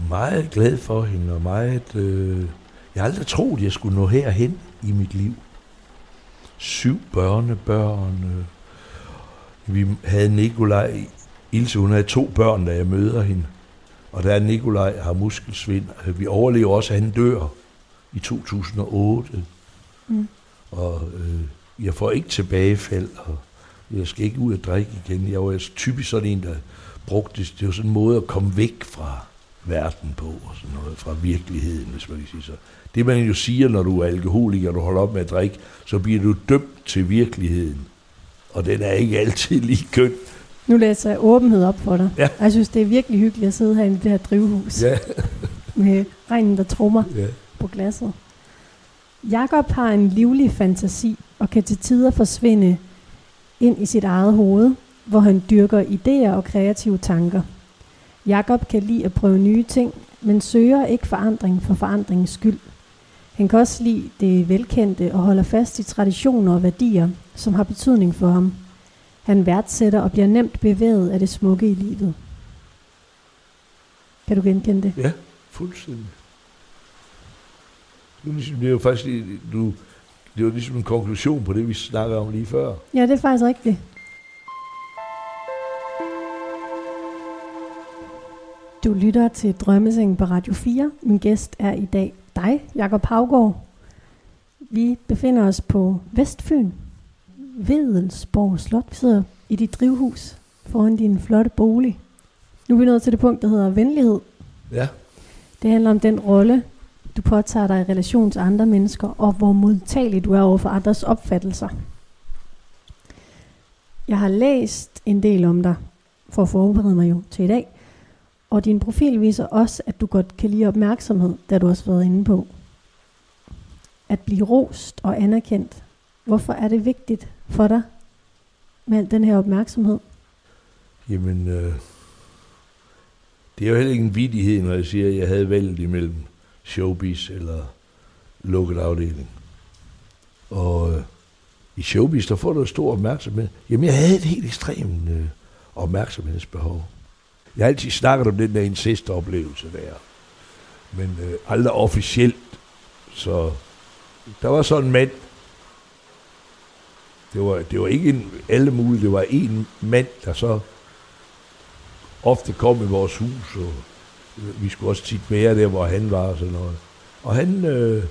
meget glad for hende, og meget... Øh, jeg har aldrig troet, jeg skulle nå herhen i mit liv. Syv børnebørn. Øh. Vi havde Nikolaj... Ilse, hun havde to børn, da jeg møder hende. Og der er Nikolaj har muskelsvind. Vi overlever også, at han dør i 2008. Mm. Og øh, jeg får ikke tilbagefald, og jeg skal ikke ud og drikke igen. Jeg var typisk sådan en, der brugte det. Det var sådan en måde at komme væk fra verden på, og sådan noget, fra virkeligheden, hvis man kan sige så. Det man jo siger, når du er alkoholiker, og du holder op med at drikke, så bliver du dømt til virkeligheden. Og den er ikke altid lige køn. Nu læser jeg åbenhed op for dig. Ja. Og jeg synes, det er virkelig hyggeligt at sidde her i det her drivhus Ja, med regnen, der trummer ja. på glasset. Jakob har en livlig fantasi og kan til tider forsvinde ind i sit eget hoved, hvor han dyrker idéer og kreative tanker. Jakob kan lide at prøve nye ting, men søger ikke forandring for forandringens skyld. Han kan også lide det velkendte og holder fast i traditioner og værdier, som har betydning for ham. Han værdsætter og bliver nemt bevæget af det smukke i livet. Kan du genkende det? Ja, fuldstændig. Det er, ligesom, det er jo faktisk du, det er jo ligesom en konklusion på det, vi snakker om lige før. Ja, det er faktisk rigtigt. Du lytter til Drømmesengen på Radio 4. Min gæst er i dag dig, Jakob Havgård. Vi befinder os på Vestfyn, Vedelsborg Slot. Vi sidder i dit drivhus foran din flotte bolig. Nu er vi nået til det punkt, der hedder venlighed. Ja, Det handler om den rolle, du påtager dig i relation til andre mennesker, og hvor modtagelig du er over for andres opfattelser. Jeg har læst en del om dig, for at forberede mig jo til i dag, og din profil viser også, at du godt kan lide opmærksomhed, der du også været inde på. At blive rost og anerkendt. Hvorfor er det vigtigt for dig med al den her opmærksomhed? jamen, øh, det er jo heller ikke en vidighed, når jeg siger, at jeg havde valgt imellem showbiz eller lukket afdeling. Og øh, i showbiz, der får du stor opmærksomhed. Jamen, jeg havde et helt ekstremt øh, opmærksomhedsbehov. Jeg har altid snakket om den der incest-oplevelse der, men øh, aldrig officielt. Så der var sådan en mand, det var, det var ikke en, alle mulige, det var en mand, der så ofte kom i vores hus, og øh, vi skulle også tit være der, hvor han var og sådan noget. Og han, øh,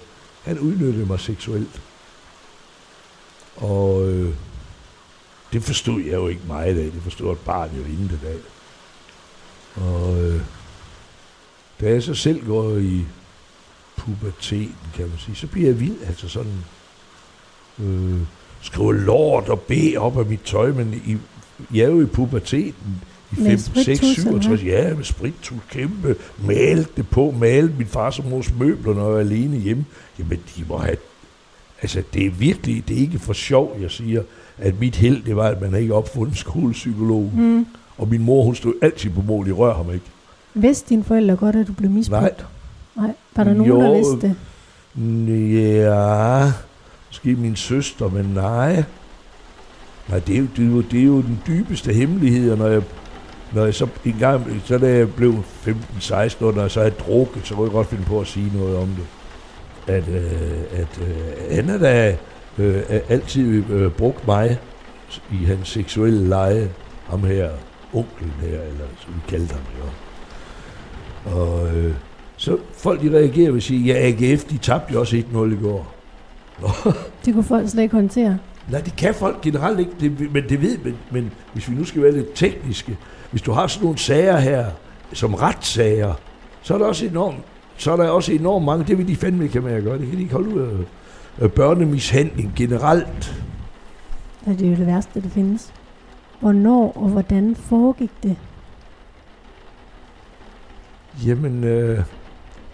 han udnyttede mig seksuelt. Og øh, det forstod jeg jo ikke meget af. Det forstod et barn jo intet af. Og øh, da jeg så selv går i puberteten, kan man sige, så bliver jeg vild. Altså sådan, øh, skriver lort og bed op af mit tøj, men i, jeg er jo i puberteten i Med 5, 6, sprittus, eller 67, ja, med sprittus, kæmpe, malte det på, malte min fars og mors møbler, når jeg er alene hjemme. Jamen, de må have, altså det er virkelig, det er ikke for sjov, jeg siger, at mit held, det var, at man ikke opfundet skolepsykolog. Mm. Og min mor, hun stod altid på mål, i rør ham ikke. Vidste dine forældre godt, at du blev misbrugt? Nej. Nej. Var der nogen, Jo. der vidste det? Ja, måske min søster, men nej. Nej, det er jo, det er jo, det er jo den dybeste hemmelighed, og når jeg, når jeg så en gang, så da jeg blev 15-16 år, når jeg så havde drukket, så kunne jeg godt finde på at sige noget om det. At, øh, at øh, Anna, da øh, altid øh, brugt mig i hans seksuelle leje. Ham her, onklen her, eller som vi kaldte ham jo. Og øh, så folk de reagerer ved at sige, ja, AGF, de tabte jo også 1-0 i går. Nå, Det kunne folk slet ikke håndtere. Nej, det kan folk generelt ikke, det, men det ved men, men hvis vi nu skal være lidt tekniske, hvis du har sådan nogle sager her, som retssager, så er der også enormt, så er der også enormt mange, det vil de fandme med at gøre, det kan de ikke holde ud af, af børnemishandling generelt. Og det er jo det værste, der findes. Hvornår og hvordan foregik det? Jamen, øh,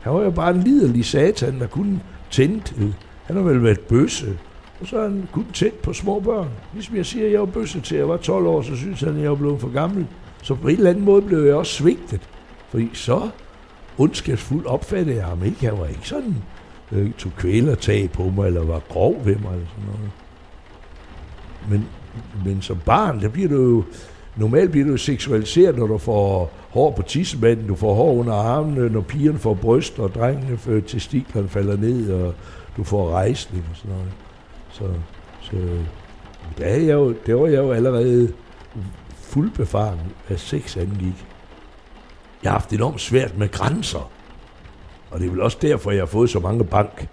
han var jo bare en liderlig satan, der kunne tændt. Han har vel været bøsse. Og så er han kun tæt på små børn. Ligesom jeg siger, at jeg var bøsse til jeg var 12 år, så synes han, at jeg var blevet for gammel. Så på en eller anden måde blev jeg også svigtet. Fordi så ondskabsfuldt opfattede jeg ham ikke. Han var ikke sådan, øh, tog kvælertag på mig, eller var grov ved mig, eller sådan noget. Men, men som barn, der bliver du jo, normalt bliver du jo seksualiseret, når du får hår på tissemanden, du får hår under armene, når pigerne får bryst, og drengene får testiklerne falder ned, og du får rejsning og sådan noget. Så, så der, er jeg jo, der var jeg jo allerede fuldbefaren, hvad sex angik. Jeg har haft enormt svært med grænser. Og det er vel også derfor, jeg har fået så mange bank.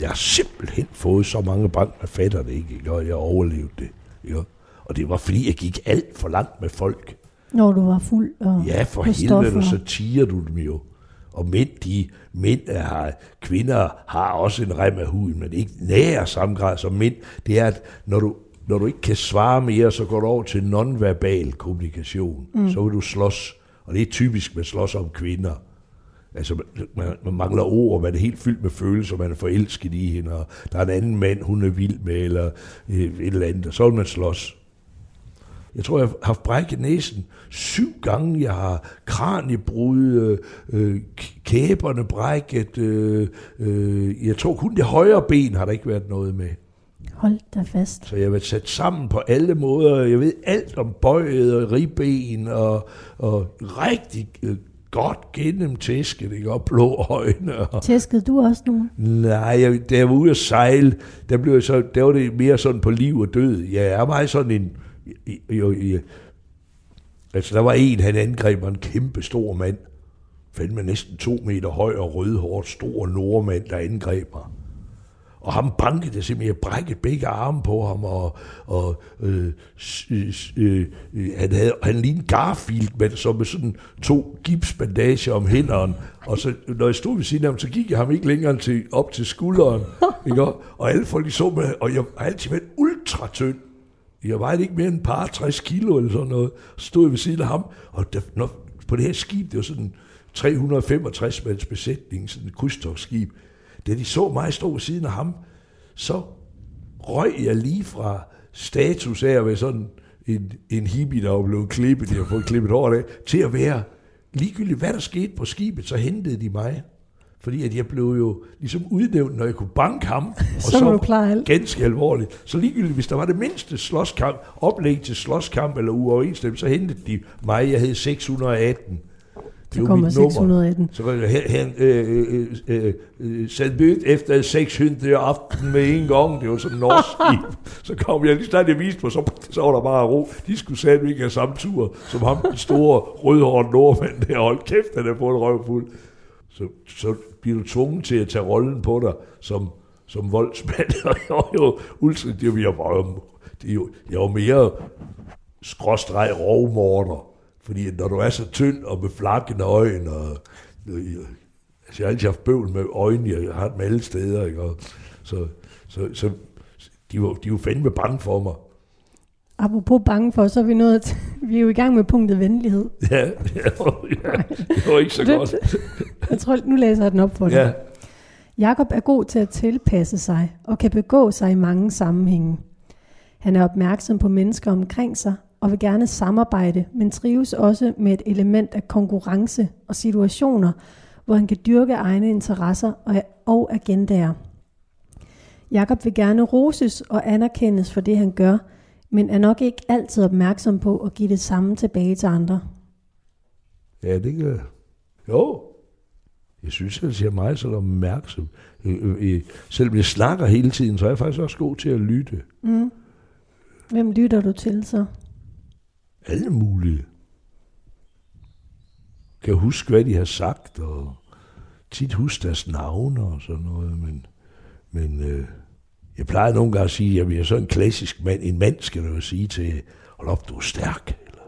Jeg har simpelthen fået så mange bank, man fatter det ikke, ikke? og jeg overlevede det. Ikke? Og det var fordi, jeg gik alt for langt med folk. Når du var fuld og Ja, for helvede, stoffer. så tiger du dem jo. Og mænd, de, mænd har, kvinder har også en rem af huden, men ikke nær samme grad som mænd. Det er, at når du, når du ikke kan svare mere, så går du over til nonverbal kommunikation. Mm. Så vil du slås. Og det er typisk, man slås om kvinder. Altså, man, man mangler ord, man er helt fyldt med følelser, man er forelsket i hende, og der er en anden mand, hun er vild med, eller øh, et eller andet, og så vil man slås. Jeg tror, jeg har haft brækket næsen syv gange. Jeg har kraniebrud, øh, øh, kæberne brækket. Øh, øh, jeg tror kun det højre ben har der ikke været noget med. Hold da fast. Så jeg har været sat sammen på alle måder. Jeg ved alt om bøjet og ribben og, og rigtig øh, godt gennemtæsket, ikke? Og blå øjne. Og, Tæskede du også nogen? Nej, jeg, da jeg var ude at sejle, der, blev jeg så, der var det mere sådan på liv og død. Ja, jeg var sådan en... Jo, jo, altså, der var en, han angreb en kæmpe stor mand. Fandme næsten to meter høj og rødhårdt, stor nordmand, der angreb mig. Og ham bankede det simpelthen, jeg brækkede begge arme på ham, og, og øh, øh, øh, han, havde, han lignede Garfield, men så med sådan to gipsbandager om hænderne, og så, når jeg stod ved siden af ham, så gik jeg ham ikke længere til, op til skulderen, *laughs* ikke? og alle folk så mig, og jeg har altid været ultra tynd, jeg vejede ikke mere end et par 60 kilo eller sådan noget. Så stod jeg ved siden af ham, og der, når, på det her skib, det var sådan 365 mands besætning, sådan et krydstogsskib. Da de så mig stå ved siden af ham, så røg jeg lige fra status af at være sådan en, en hippie, der var blevet klippet, jeg har fået klippet hårdt af, til at være ligegyldigt, hvad der skete på skibet, så hentede de mig. Fordi at jeg blev jo ligesom udnævnt, når jeg kunne banke ham. Og *laughs* Så du alt. ganske alvorligt. Så ligegyldigt, hvis der var det mindste slåskamp, oplæg til slåskamp eller uoverensstemmelse, så hentede de mig. Jeg hed 618. Det Så var mit nummer. 618. Så var jeg her øh, øh, øh, øh, efter 600 aften med en gang. Det var sådan norsk skib. *laughs* Så kom jeg lige snart jeg viste på, så, så var der bare ro. De skulle satme ikke have samme tur, som ham, den store rødhårede nordmand der. Hold kæft, han er på en røvfuld. Så, så bliver du tvunget til at tage rollen på dig som, som voldsmand. *laughs* Og jeg var jo ultra, det var, jeg var, jo- det jo, jeg var mere skråstreg rovmorder. Fordi når du er så tynd og med flakkende øjne, og, øh, altså jeg har altid haft bøvl med øjnene, jeg har dem alle steder, ikke? Og, så, så, så de var, de var fandme bange for mig. Apropos bange for, så er vi nået til, vi er jo i gang med punktet venlighed. Ja, ja, ja det var ikke så Det- godt. *laughs* Jeg tror, nu læser jeg den op for dig. Ja, Jakob er god til at tilpasse sig og kan begå sig i mange sammenhænge. Han er opmærksom på mennesker omkring sig og vil gerne samarbejde, men trives også med et element af konkurrence og situationer, hvor han kan dyrke egne interesser og, og agendaer. Jakob vil gerne roses og anerkendes for det, han gør, men er nok ikke altid opmærksom på at give det samme tilbage til andre. ja, det gør Jo, jeg synes, at jeg er meget sådan opmærksom. Øh, øh, øh, Selvom jeg snakker hele tiden, så er jeg faktisk også god til at lytte. Mm. Hvem lytter du til så? Alle mulige. Kan huske, hvad de har sagt, og tit huske deres navne og sådan noget, men, men øh, jeg plejer nogle gange at sige, at jeg er sådan en klassisk mand. En mand skal du jo sige til, hold op, du er stærk. Eller,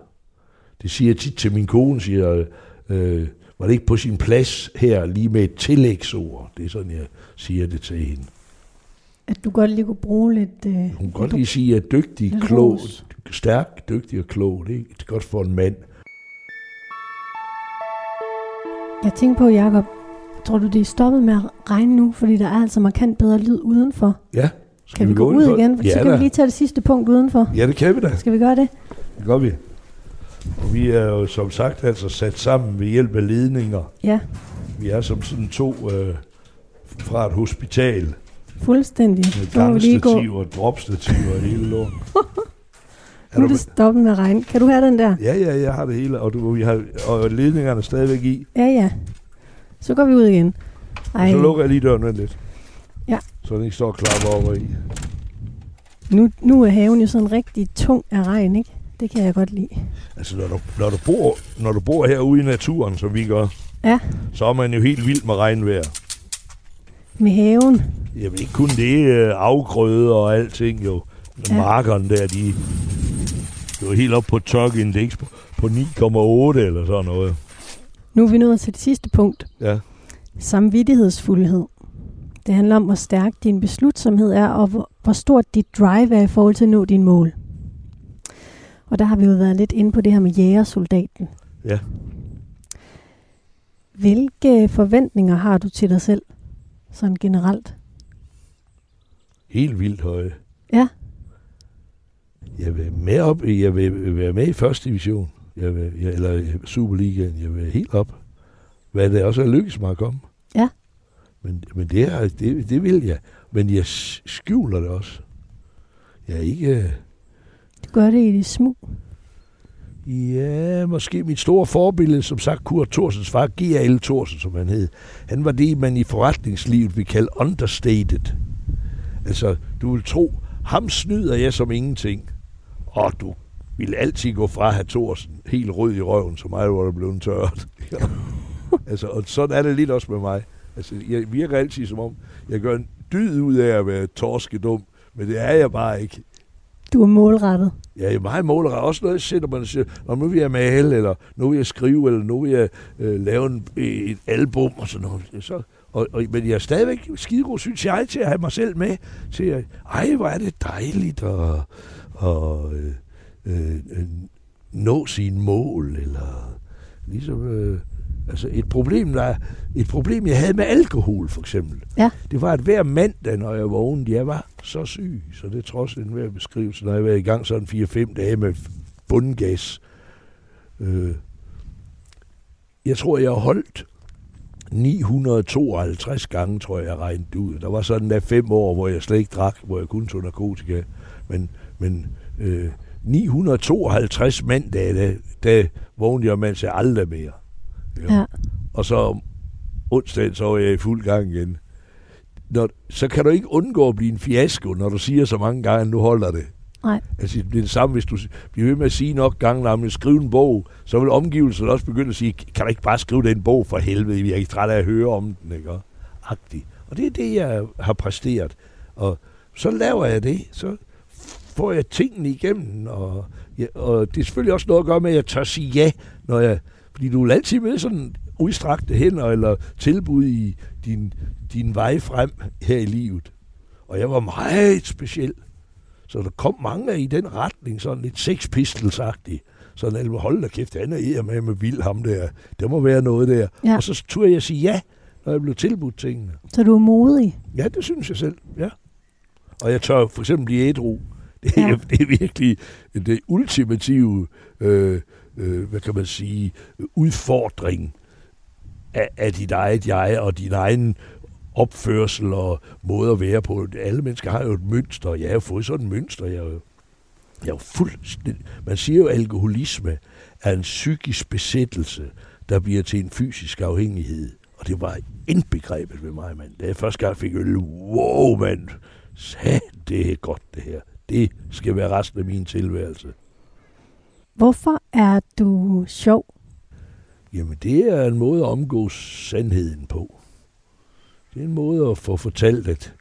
det siger jeg tit til min kone, siger, øh, var det ikke på sin plads her lige med et tillægsord? Det er sådan, jeg siger det til hende. at du godt lige kunne bruge lidt... Øh, Hun kan godt lige sige, at dygtig, klog, ros. stærk, dygtig og klog, det er det er godt for en mand. Jeg tænker på, Jacob, tror du, det er stoppet med at regne nu? Fordi der er altså markant bedre lyd udenfor. Ja, skal Kan vi, gå ud indenfor? igen? For ja, så kan da. vi lige tage det sidste punkt udenfor. Ja, det kan vi da. Skal vi gøre det? Det gør vi. Og vi er jo som sagt altså sat sammen ved hjælp af ledninger. Ja, Vi er som sådan to øh, fra et hospital fuldstændig. med vi gå. gangstativer, dropstativer og hele lort. *laughs* Nu er det stoppet med at regne. Kan du have den der? Ja, ja, jeg har det hele, og, du, vi har, og ledningerne er stadigvæk i. Ja, ja. Så går vi ud igen. Ej, Så lukker jeg lige døren lidt. Ja. Så den ikke står og klapper over i. nu, nu er haven jo sådan rigtig tung af regn, ikke? Det kan jeg godt lide. Altså, når du, når du, bor, når du bor herude i naturen, som vi gør, Ja. så er man jo helt vild med regnvejr. Med haven. Jamen ikke kun det, øh, afgrøde og alting jo. Ja. Markerne der, de, de var helt op på tørkeindeks på, på 9,8 eller sådan noget. Nu er vi nået til det sidste punkt. Ja. Samvittighedsfuldhed. Det handler om, hvor stærk din beslutsomhed er, og hvor, hvor stort dit drive er i forhold til at nå dine mål. Og der har vi jo været lidt inde på det her med jægersoldaten. Ja. Hvilke forventninger har du til dig selv, sådan generelt? Helt vildt høje. Ja. Jeg vil med op, jeg vil være med i første division. Jeg vil, jeg, eller Superligaen. Jeg vil helt op. Hvad det også er lykkes mig at komme. Ja. Men, men det, er, det, det vil jeg. Men jeg skjuler det også. Jeg er ikke... øh, Du gør det i det smug. Ja, måske mit store forbillede, som sagt, Kurt Thorsens far, G.A.L. Thorsen, som han hed. Han var det, man i forretningslivet vil kalde understated. Altså, du vil tro, ham snyder jeg som ingenting. Og du vil altid gå fra at have Thorsen helt rød i røven, så meget var der blevet tørt. *laughs* altså, og sådan er det lidt også med mig. Altså, jeg virker altid som om, jeg gør en dyd ud af at være torskedum, men det er jeg bare ikke. Du er målrettet. Ja, jeg er meget målrettet. Også noget, jeg sætter man og siger, "Nå, nu vil jeg male, eller nu vil jeg skrive, eller nu vil jeg øh, lave en, et album, og sådan noget. Så, og, og, men jeg er stadigvæk skidegod, synes jeg, til at have mig selv med. Til at, ej, hvor er det dejligt at, og, øh, øh, øh, nå sine mål, eller ligesom... Øh, altså et problem, der, et problem, jeg havde med alkohol, for eksempel. Ja. Det var, at hver mandag, når jeg vågnede, jeg var så syg, så det trods en hver beskrivelse, når jeg var i gang sådan 4-5 dage med bundgas. Øh, jeg tror, jeg har holdt 952 gange, tror jeg, jeg regnede ud. Der var sådan der fem år, hvor jeg slet ikke drak, hvor jeg kun tog narkotika. Men, men øh, 952 mandage, der, der vågnede jeg, mens jeg aldrig mere. Ja. Og så om onsdagen, så var jeg i fuld gang igen. Når, så kan du ikke undgå at blive en fiasko, når du siger så mange gange, at nu holder det. Nej. Altså, det bliver det samme, hvis du bliver ved med at sige nok gange, at skrive en bog, så vil omgivelserne også begynde at sige, kan du ikke bare skrive den bog for helvede, vi er ikke trætte af at høre om den, ikke? Og Agtigt. Og det er det, jeg har præsteret. Og så laver jeg det, så får jeg tingene igennem, og, ja, og det er selvfølgelig også noget at gøre med, at jeg tør sige ja, når jeg, fordi du vil altid med sådan udstrakte hænder eller tilbud i din, din vej frem her i livet. Og jeg var meget speciel. Så der kom mange i den retning, sådan lidt Sex Pistols-agtigt. Sådan alle, hold da kæft, han er med med vild ham der. Det må være noget der. Ja. Og så turde jeg sige ja, når jeg blev tilbudt tingene. Så du er modig. Ja, det synes jeg selv, ja. Og jeg tør for eksempel blive ædru. *laughs* Det er, ja. det er virkelig det ultimative, øh, øh, hvad kan man sige, udfordring af, af dit eget jeg og din egen opførsel og måde at være på. Alle mennesker har jo et mønster. Jeg har fået sådan et mønster. Jeg jeg er jo fuldstændig... Man siger jo, at alkoholisme er en psykisk besættelse, der bliver til en fysisk afhængighed. Og det var indbegrebet ved mig, mand. Da jeg første gang fik øl, wow, mand, Sagde, det er godt det her. Det skal være resten af min tilværelse. Hvorfor er du sjov? Jamen, det er en måde at omgås sandheden på. Det er en måde at få fortalt, at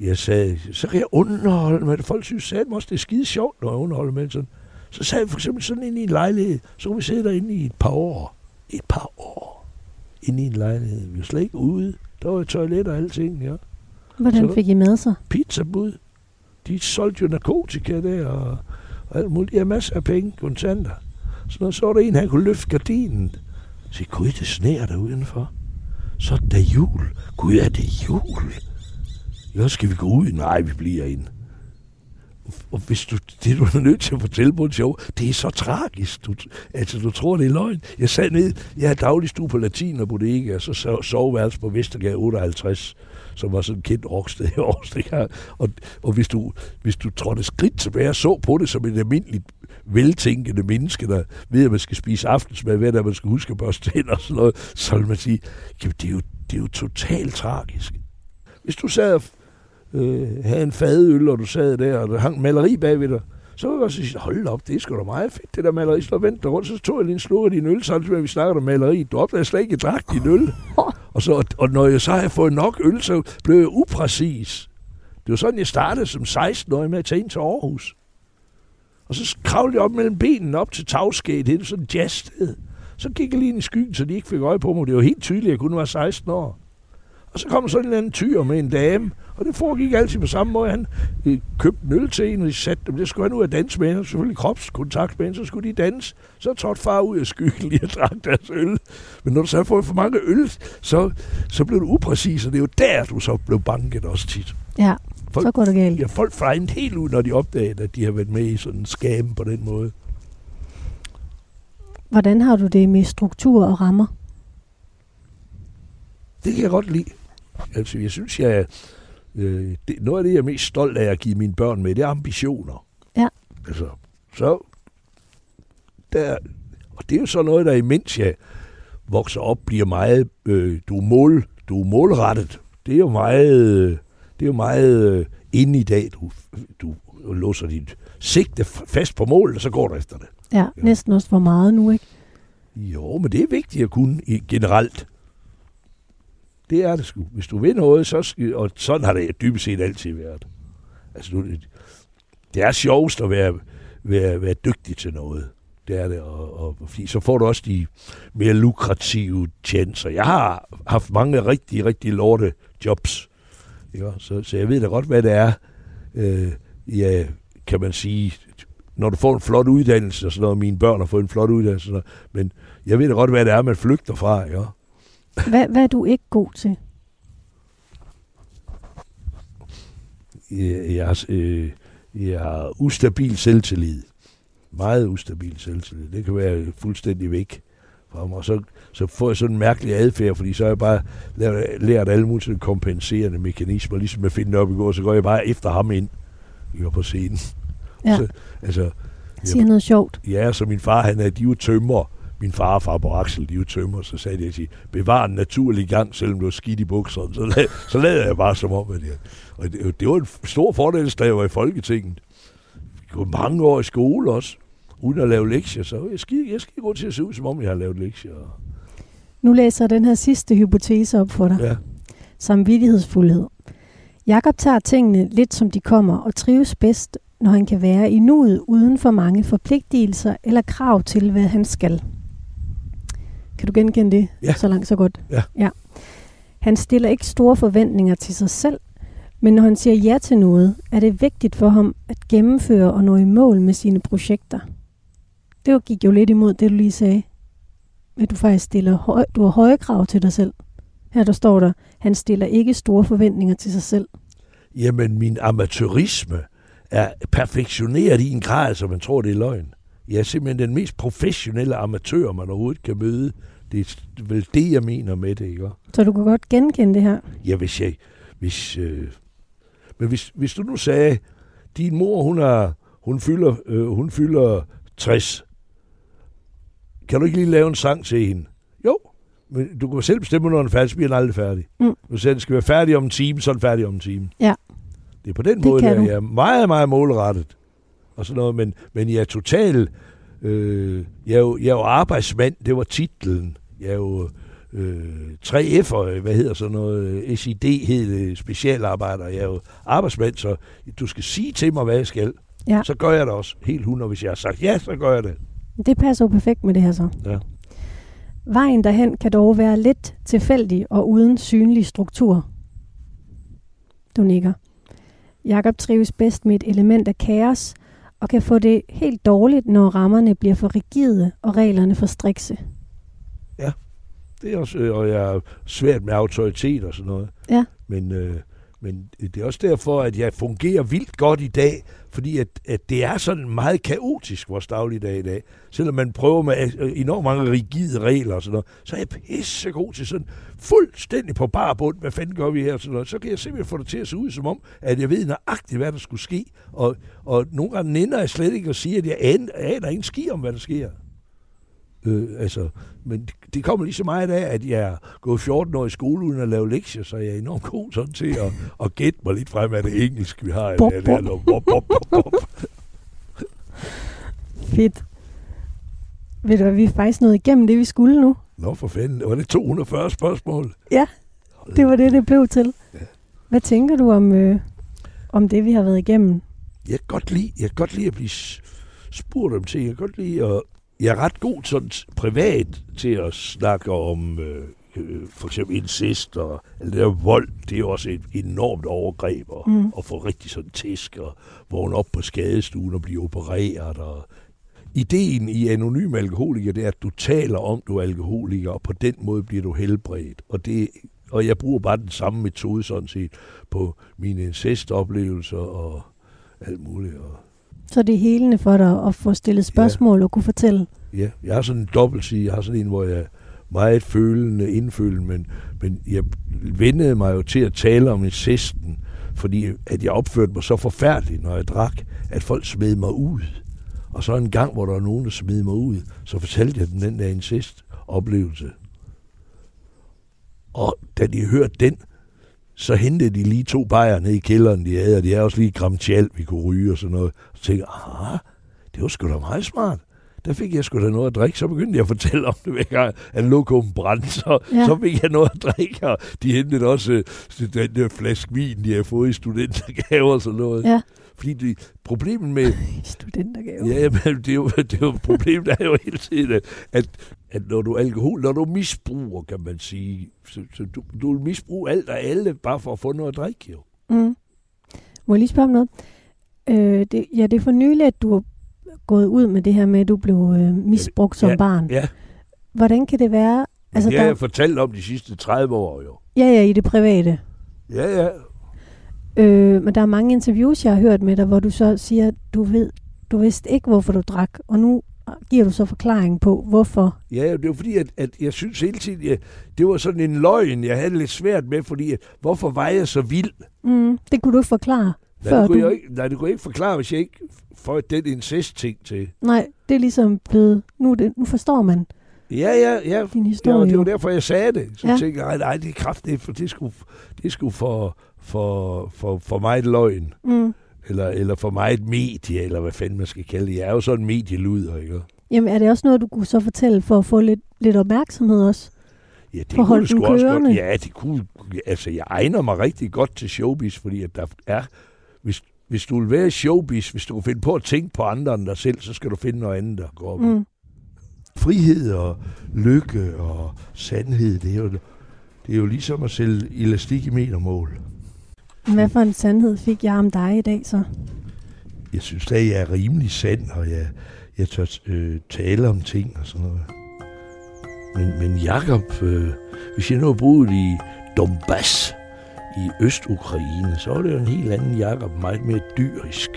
jeg sagde, så kan jeg underholde med det. Folk synes satme også, det er skide sjovt, når jeg underholder med sådan. Så sagde jeg for eksempel sådan ind i en lejlighed, så kunne vi sidde derinde i et par år. Et par år. Inde i en lejlighed. Vi var slet ikke ude. Der var et toilet og alting, ja. Hvordan Så- fik I med sig? Pizzabud. De solgte jo narkotika der, og, og alt muligt. De havde masser af penge, kontanter. Så når så var der en, han kunne løfte gardinen. Så gud, det sneer der udenfor. Så er det jul. Gud, er det jul? Ja, skal vi gå ud? Nej, vi bliver inde. Og hvis du, det du er nødt til at fortælle på en show, det er så tragisk. Du, altså, du tror, det er løgn. Jeg sad ned, jeg havde dagligstue på Latin og Bodega, så sov- soveværelse på Vestergade 58, som var sådan et kendt rocksted i Aarhus. Og, og hvis, du, hvis du trådte skridt tilbage og så på det som et almindeligt veltænkende menneske, der ved, at man skal spise aftensmad, hvad der man skal huske at børste tænder og sådan noget, så vil man sige, jamen, det er jo, det er jo totalt tragisk. Hvis du sad og øh, havde en fadøl, og du sad der, og der hang maleri bagved dig, så vil jeg også sige, hold op, det er sgu da meget fedt, det der maleri. Så vent dig rundt, så tog jeg lige en sluk af din øl, samtidig med, at vi snakkede om maleri. Du opdagede slet ikke, at jeg drak din øl. *laughs* Og, så, og når jeg så havde fået nok øl, så blev jeg upræcis. Det var sådan, jeg startede som 16-årig med at tage ind til Aarhus. Og så kravlede jeg op mellem benene op til tagskæet, det er sådan et jazzsted. Så gik jeg lige ind i skyggen, så de ikke fik øje på mig. Det var helt tydeligt, at jeg kun var 16 år. Og så kom sådan en anden tyr med en dame, og det foregik altid på samme måde. Han øh, købte en øl til en, og de satte dem. Det skulle han ud at danse med og selvfølgelig kropskontakt med hende, så skulle de danse. Så trådte far ud af skyggen lige og drak deres øl. Men når du så har fået for mange øl, så, så blev du upræcis, og det er jo der, du så blev banket også tit. Ja, Folk- så går det galt. Ja, folk fregnede helt ud, når de opdagede, at de har været med i sådan en skam på den måde. Hvordan har du det med struktur og rammer? Det kan jeg godt lide. Altså, jeg synes, jeg, øh, det, noget af det, jeg er mest stolt af at give mine børn med, det er ambitioner. Ja. Altså, så der, og det er jo så noget, der imens jeg vokser op, bliver meget, øh, du, er mål, du er målrettet. Det er jo meget, det er jo meget øh, inde i dag, du, du låser dit sigte fast på målet, og så går du efter det. Ja, Ja. næsten også for meget nu, ikke? Jo, men det er vigtigt at kunne i, generelt. Det er det sgu. Hvis du vil noget, så skal, og sådan har det dybest set altid været. Altså, du, det er sjovest at være, være, være dygtig til noget. Det er det, og, og fordi så får du også de mere lukrative chancer. Jeg har haft mange rigtig, rigtig lorte jobs. Ikke? Så, så jeg ved da godt, hvad det er. Øh, ja, kan man sige, når du får en flot uddannelse og sådan noget, mine børn har fået en flot uddannelse, sådan noget, men jeg ved da godt, hvad det er, man flygter fra. Ja. Hvad, hvad er du ikke god til? Jeg, jeg, øh, jeg har ustabil selvtillid. Meget ustabil selvtillid. Det kan være fuldstændig væk fra mig. Så, så får jeg sådan en mærkelig adfærd, fordi så har jeg bare lært, lært alle mulige kompenserende mekanismer. Ligesom jeg finder op i går, så går jeg bare efter ham ind ikke, på scenen. Ja, Så, altså, siger noget sjovt. Ja, så min far, han er, de er jo tømmer. Min far og far på Axel, de er jo tømmer. Så sagde de, at de bevar en naturlig gang, selvom du har skidt i bukserne. Så, la- så lavede jeg bare som om, at jeg... Og det, det var en stor fordel, da jeg var i Folketinget. Vi gik mange år i skole også, uden at lave lektier. Så jeg skal, jeg skal gå til at se ud, som om jeg har lavet lektier. Nu læser jeg den her sidste hypotese op for dig. Ja. Samvittighedsfuldhed. Jakob tager tingene lidt som de kommer og trives bedst, når han kan være i nuet uden for mange forpligtelser eller krav til, hvad han skal. Kan du genkende det? Ja. Så langt, så godt. Ja. ja. Han stiller ikke store forventninger til sig selv, men når han siger ja til noget, er det vigtigt for ham at gennemføre og nå i mål med sine projekter. Det jo- gik jo lidt imod det, du lige sagde. At du faktisk stiller høj, du har høje krav til dig selv. Her der står der, han stiller ikke store forventninger til sig selv. Jamen, min amatørisme er perfektioneret i en grad, så man tror, det er løgn. Jeg er simpelthen den mest professionelle amatør, man overhovedet kan møde. Det er vel det, jeg mener med det, ikke? Så du kan godt genkende det her. Ja, hvis jeg... Hvis, øh, men hvis, hvis du nu sagde, din mor, hun, er, hun, fylder, øh, hun fylder 60. Kan du ikke lige lave en sang til hende? Jo, men du kan selv bestemme, når den er færdig, så bliver den aldrig færdig. Mm. Du sagde, den skal være færdig om en time, så er den færdig om en time. Ja. Det er på den Det måde, der du. jeg er meget, meget målrettet. Og sådan noget, men, men jeg er total... Øh, jeg, er jo, jeg er jo arbejdsmand, det var titlen. Jeg er jo øh, 3F'er, hvad hedder sådan noget, SID hed specialarbejder. Jeg er jo arbejdsmand, så du skal sige til mig, hvad jeg skal. Ja. Så gør jeg det også helt 100. Hvis jeg har sagt ja, så gør jeg det. Det passer jo perfekt med det her så. Ja. Vejen derhen kan dog være lidt tilfældig og uden synlig struktur. Du nikker. Jakob trives bedst med et element af kaos, og kan få det helt dårligt, når rammerne bliver for rigide og reglerne for strikse. Det er også, øh, og jeg er svært med autoritet og sådan noget. Ja. Men, øh, men det er også derfor, at jeg fungerer vildt godt i dag, fordi at, at det er sådan meget kaotisk, vores dagligdag i dag. Selvom man prøver med øh, enormt mange rigide regler og sådan noget, så er jeg pissegod til sådan fuldstændig på bar bund, hvad fanden gør vi her og sådan noget. Så kan jeg simpelthen få det til at se ud som om, at jeg ved nøjagtigt, hvad der skulle ske. Og, og nogle gange nænder jeg slet ikke at sige, at jeg aner, aner ingen ski om, hvad der sker. Øh, altså, men det kommer lige så meget af, at jeg er gået 14 år i skole uden at lave lektier, så jeg er enormt god sådan til at, at gætte mig lidt frem af det engelsk, vi har. Bop, Det er- det er- bop, bop, bop, bop. *laughs* Fedt. Ved du hvad, vi er faktisk nået igennem det, vi skulle nu. Nå for fanden, var det 240 spørgsmål? Ja, det var det, det blev til. Ja. Hvad tænker du om, øh, om det, vi har været igennem? Jeg kan godt lide, jeg kan godt lide at blive spurgt om ting. Jeg kan godt lide at... Jeg er ret god sådan privat til at snakke om øh, øh, for eksempel incest og eller der vold. Det er også et enormt overgreb at, Mm. mm. at få rigtig sådan tæsk og vågne op på skadestuen og blive opereret. Og Ideen i anonym alkoholiker, det er, at du taler om, du er alkoholiker, og på den måde bliver du helbredt. Og, det, og jeg bruger bare den samme metode sådan set på mine incestoplevelser og alt muligt. Og Så det er helende for dig at få stillet spørgsmål og kunne fortælle. Ja, jeg har sådan en dobbeltside. Jeg har sådan en, hvor jeg er meget følende, indfølende, men, men jeg vendede mig jo til at tale om incesten, fordi at jeg opførte mig så forfærdeligt, når jeg drak, at folk smed mig ud. Og så en gang, hvor der var nogen, der smed mig ud, så fortalte jeg dem den der incest-oplevelse. Og da de hørte den, så hentede de lige to bajer ned i kælderen, de havde, og de er også lige gram tjal, vi kunne ryge og sådan noget. Så tænkte jeg, ah, det var sgu da meget smart. Der fik jeg sgu da noget at drikke, så begyndte jeg at fortælle om det hver gang, at lokum brændte, så, Ja. ja. så fik jeg noget at drikke, og de hentede også øh, den der flaske vin, de havde fået i studentergave og sådan noget. Ja. Fordi det, problemet med, Studentergave. Ja, men det er jo, *laughs* det er jo problemet er jo hele tiden, at, at, når du alkohol, når du misbruger, kan man sige, så, så du, du vil misbruge alt og alle, bare for at få noget at drikke, jo. Mm. Må jeg lige spørge om noget? Øh, det, ja, det er for nylig, at du har gået ud med det her med, at du blev øh, misbrugt som Ja, barn. Ja, Hvordan kan det være? Altså, det har der, jeg fortalt om de sidste 30 år, jo. ja, ja, i det private. Ja, ja. Øh, men der er mange interviews, jeg har hørt med dig, hvor du så siger, at du ved, du vidste ikke, hvorfor du drak, og nu giver du så forklaring på, hvorfor. Ja, det var fordi, at, at jeg synes hele tiden, at det var sådan en løgn, jeg havde lidt svært med, fordi at, hvorfor var jeg så vild? Mm, det kunne du ikke forklare, Nej, før det kunne du... jeg ikke, nej, det kunne jeg ikke forklare, hvis jeg ikke får den incest-ting til. Nej, det er ligesom blevet... Nu, det, nu forstår man Ja, ja, ja. din Det historie. var, det var derfor, jeg sagde det. Så Ja. tænkte jeg, nej, nej, det er kraftigt, for det skulle, det skulle for, for, for, for mig et løgn. Mm. Eller, eller for mig et medie, eller hvad fanden man skal kalde det. Jeg er jo sådan en medieluder, ikke? Jamen, er det også noget, du kunne så fortælle for at få lidt, lidt opmærksomhed også? Ja, det For kunne det sgu også godt. Ja, det kunne, altså, jeg egner mig rigtig godt til showbiz, fordi at der er, hvis, hvis du vil være showbiz, hvis du kan finde på at tænke på andre end dig selv, så skal du finde noget andet, der går op. Mm. Frihed og lykke og sandhed, det er jo, det er jo ligesom at sælge elastik i metermål. Hvad for en sandhed fik jeg om dig i dag så? Jeg synes da, jeg er rimelig sand, og jeg, jeg tør øh, tale om ting og sådan noget. Men, men Jakob, øh, hvis jeg nu har boet i Donbass i Øst-Ukraine, så er det jo en helt anden Jakob, meget mere dyrisk.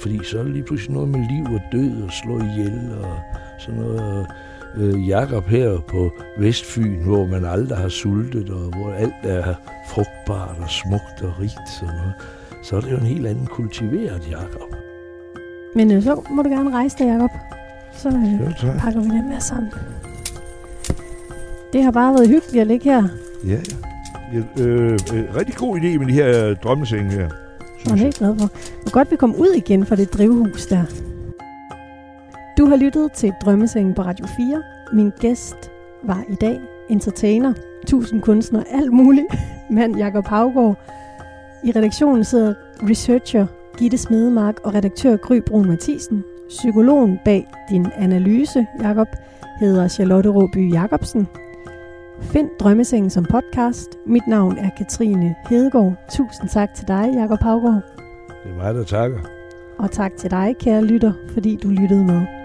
Fordi så er det lige pludselig noget med liv og død og slå ihjel og sådan noget. Øh, Jakob her på Vestfyn, hvor man aldrig har sultet, og hvor alt er frugtbart og smukt og rigt. Sådan noget. Så er det jo en helt anden kultiveret Jakob. Men øh, så må du gerne rejse dig, Jacob. Så øh, Jo, tak. pakker vi den med sammen. Det har bare været hyggeligt at ligge her. Ja, ja. ja øh, øh, rigtig god idé med de her drømmesenge her. Det er jeg. jeg glad for. Hvor godt vi kom ud igen fra det drivhus der. Du har lyttet til Drømmesengen på Radio 4. Min gæst var i dag entertainer, tusind kunstner, alt muligt. *laughs* Mand Jakob Havgård. I redaktionen sidder researcher Gitte Smedemark og redaktør Gry Brun Mathisen. Psykologen bag din analyse, Jakob, hedder Charlotte Råby Jacobsen. Find Drømmesengen som podcast. Mit navn er Katrine Hedegaard. Tusind tak til dig, Jakob Havgaard. Det er mig, der takker. Og tak til dig, kære lytter, fordi du lyttede med.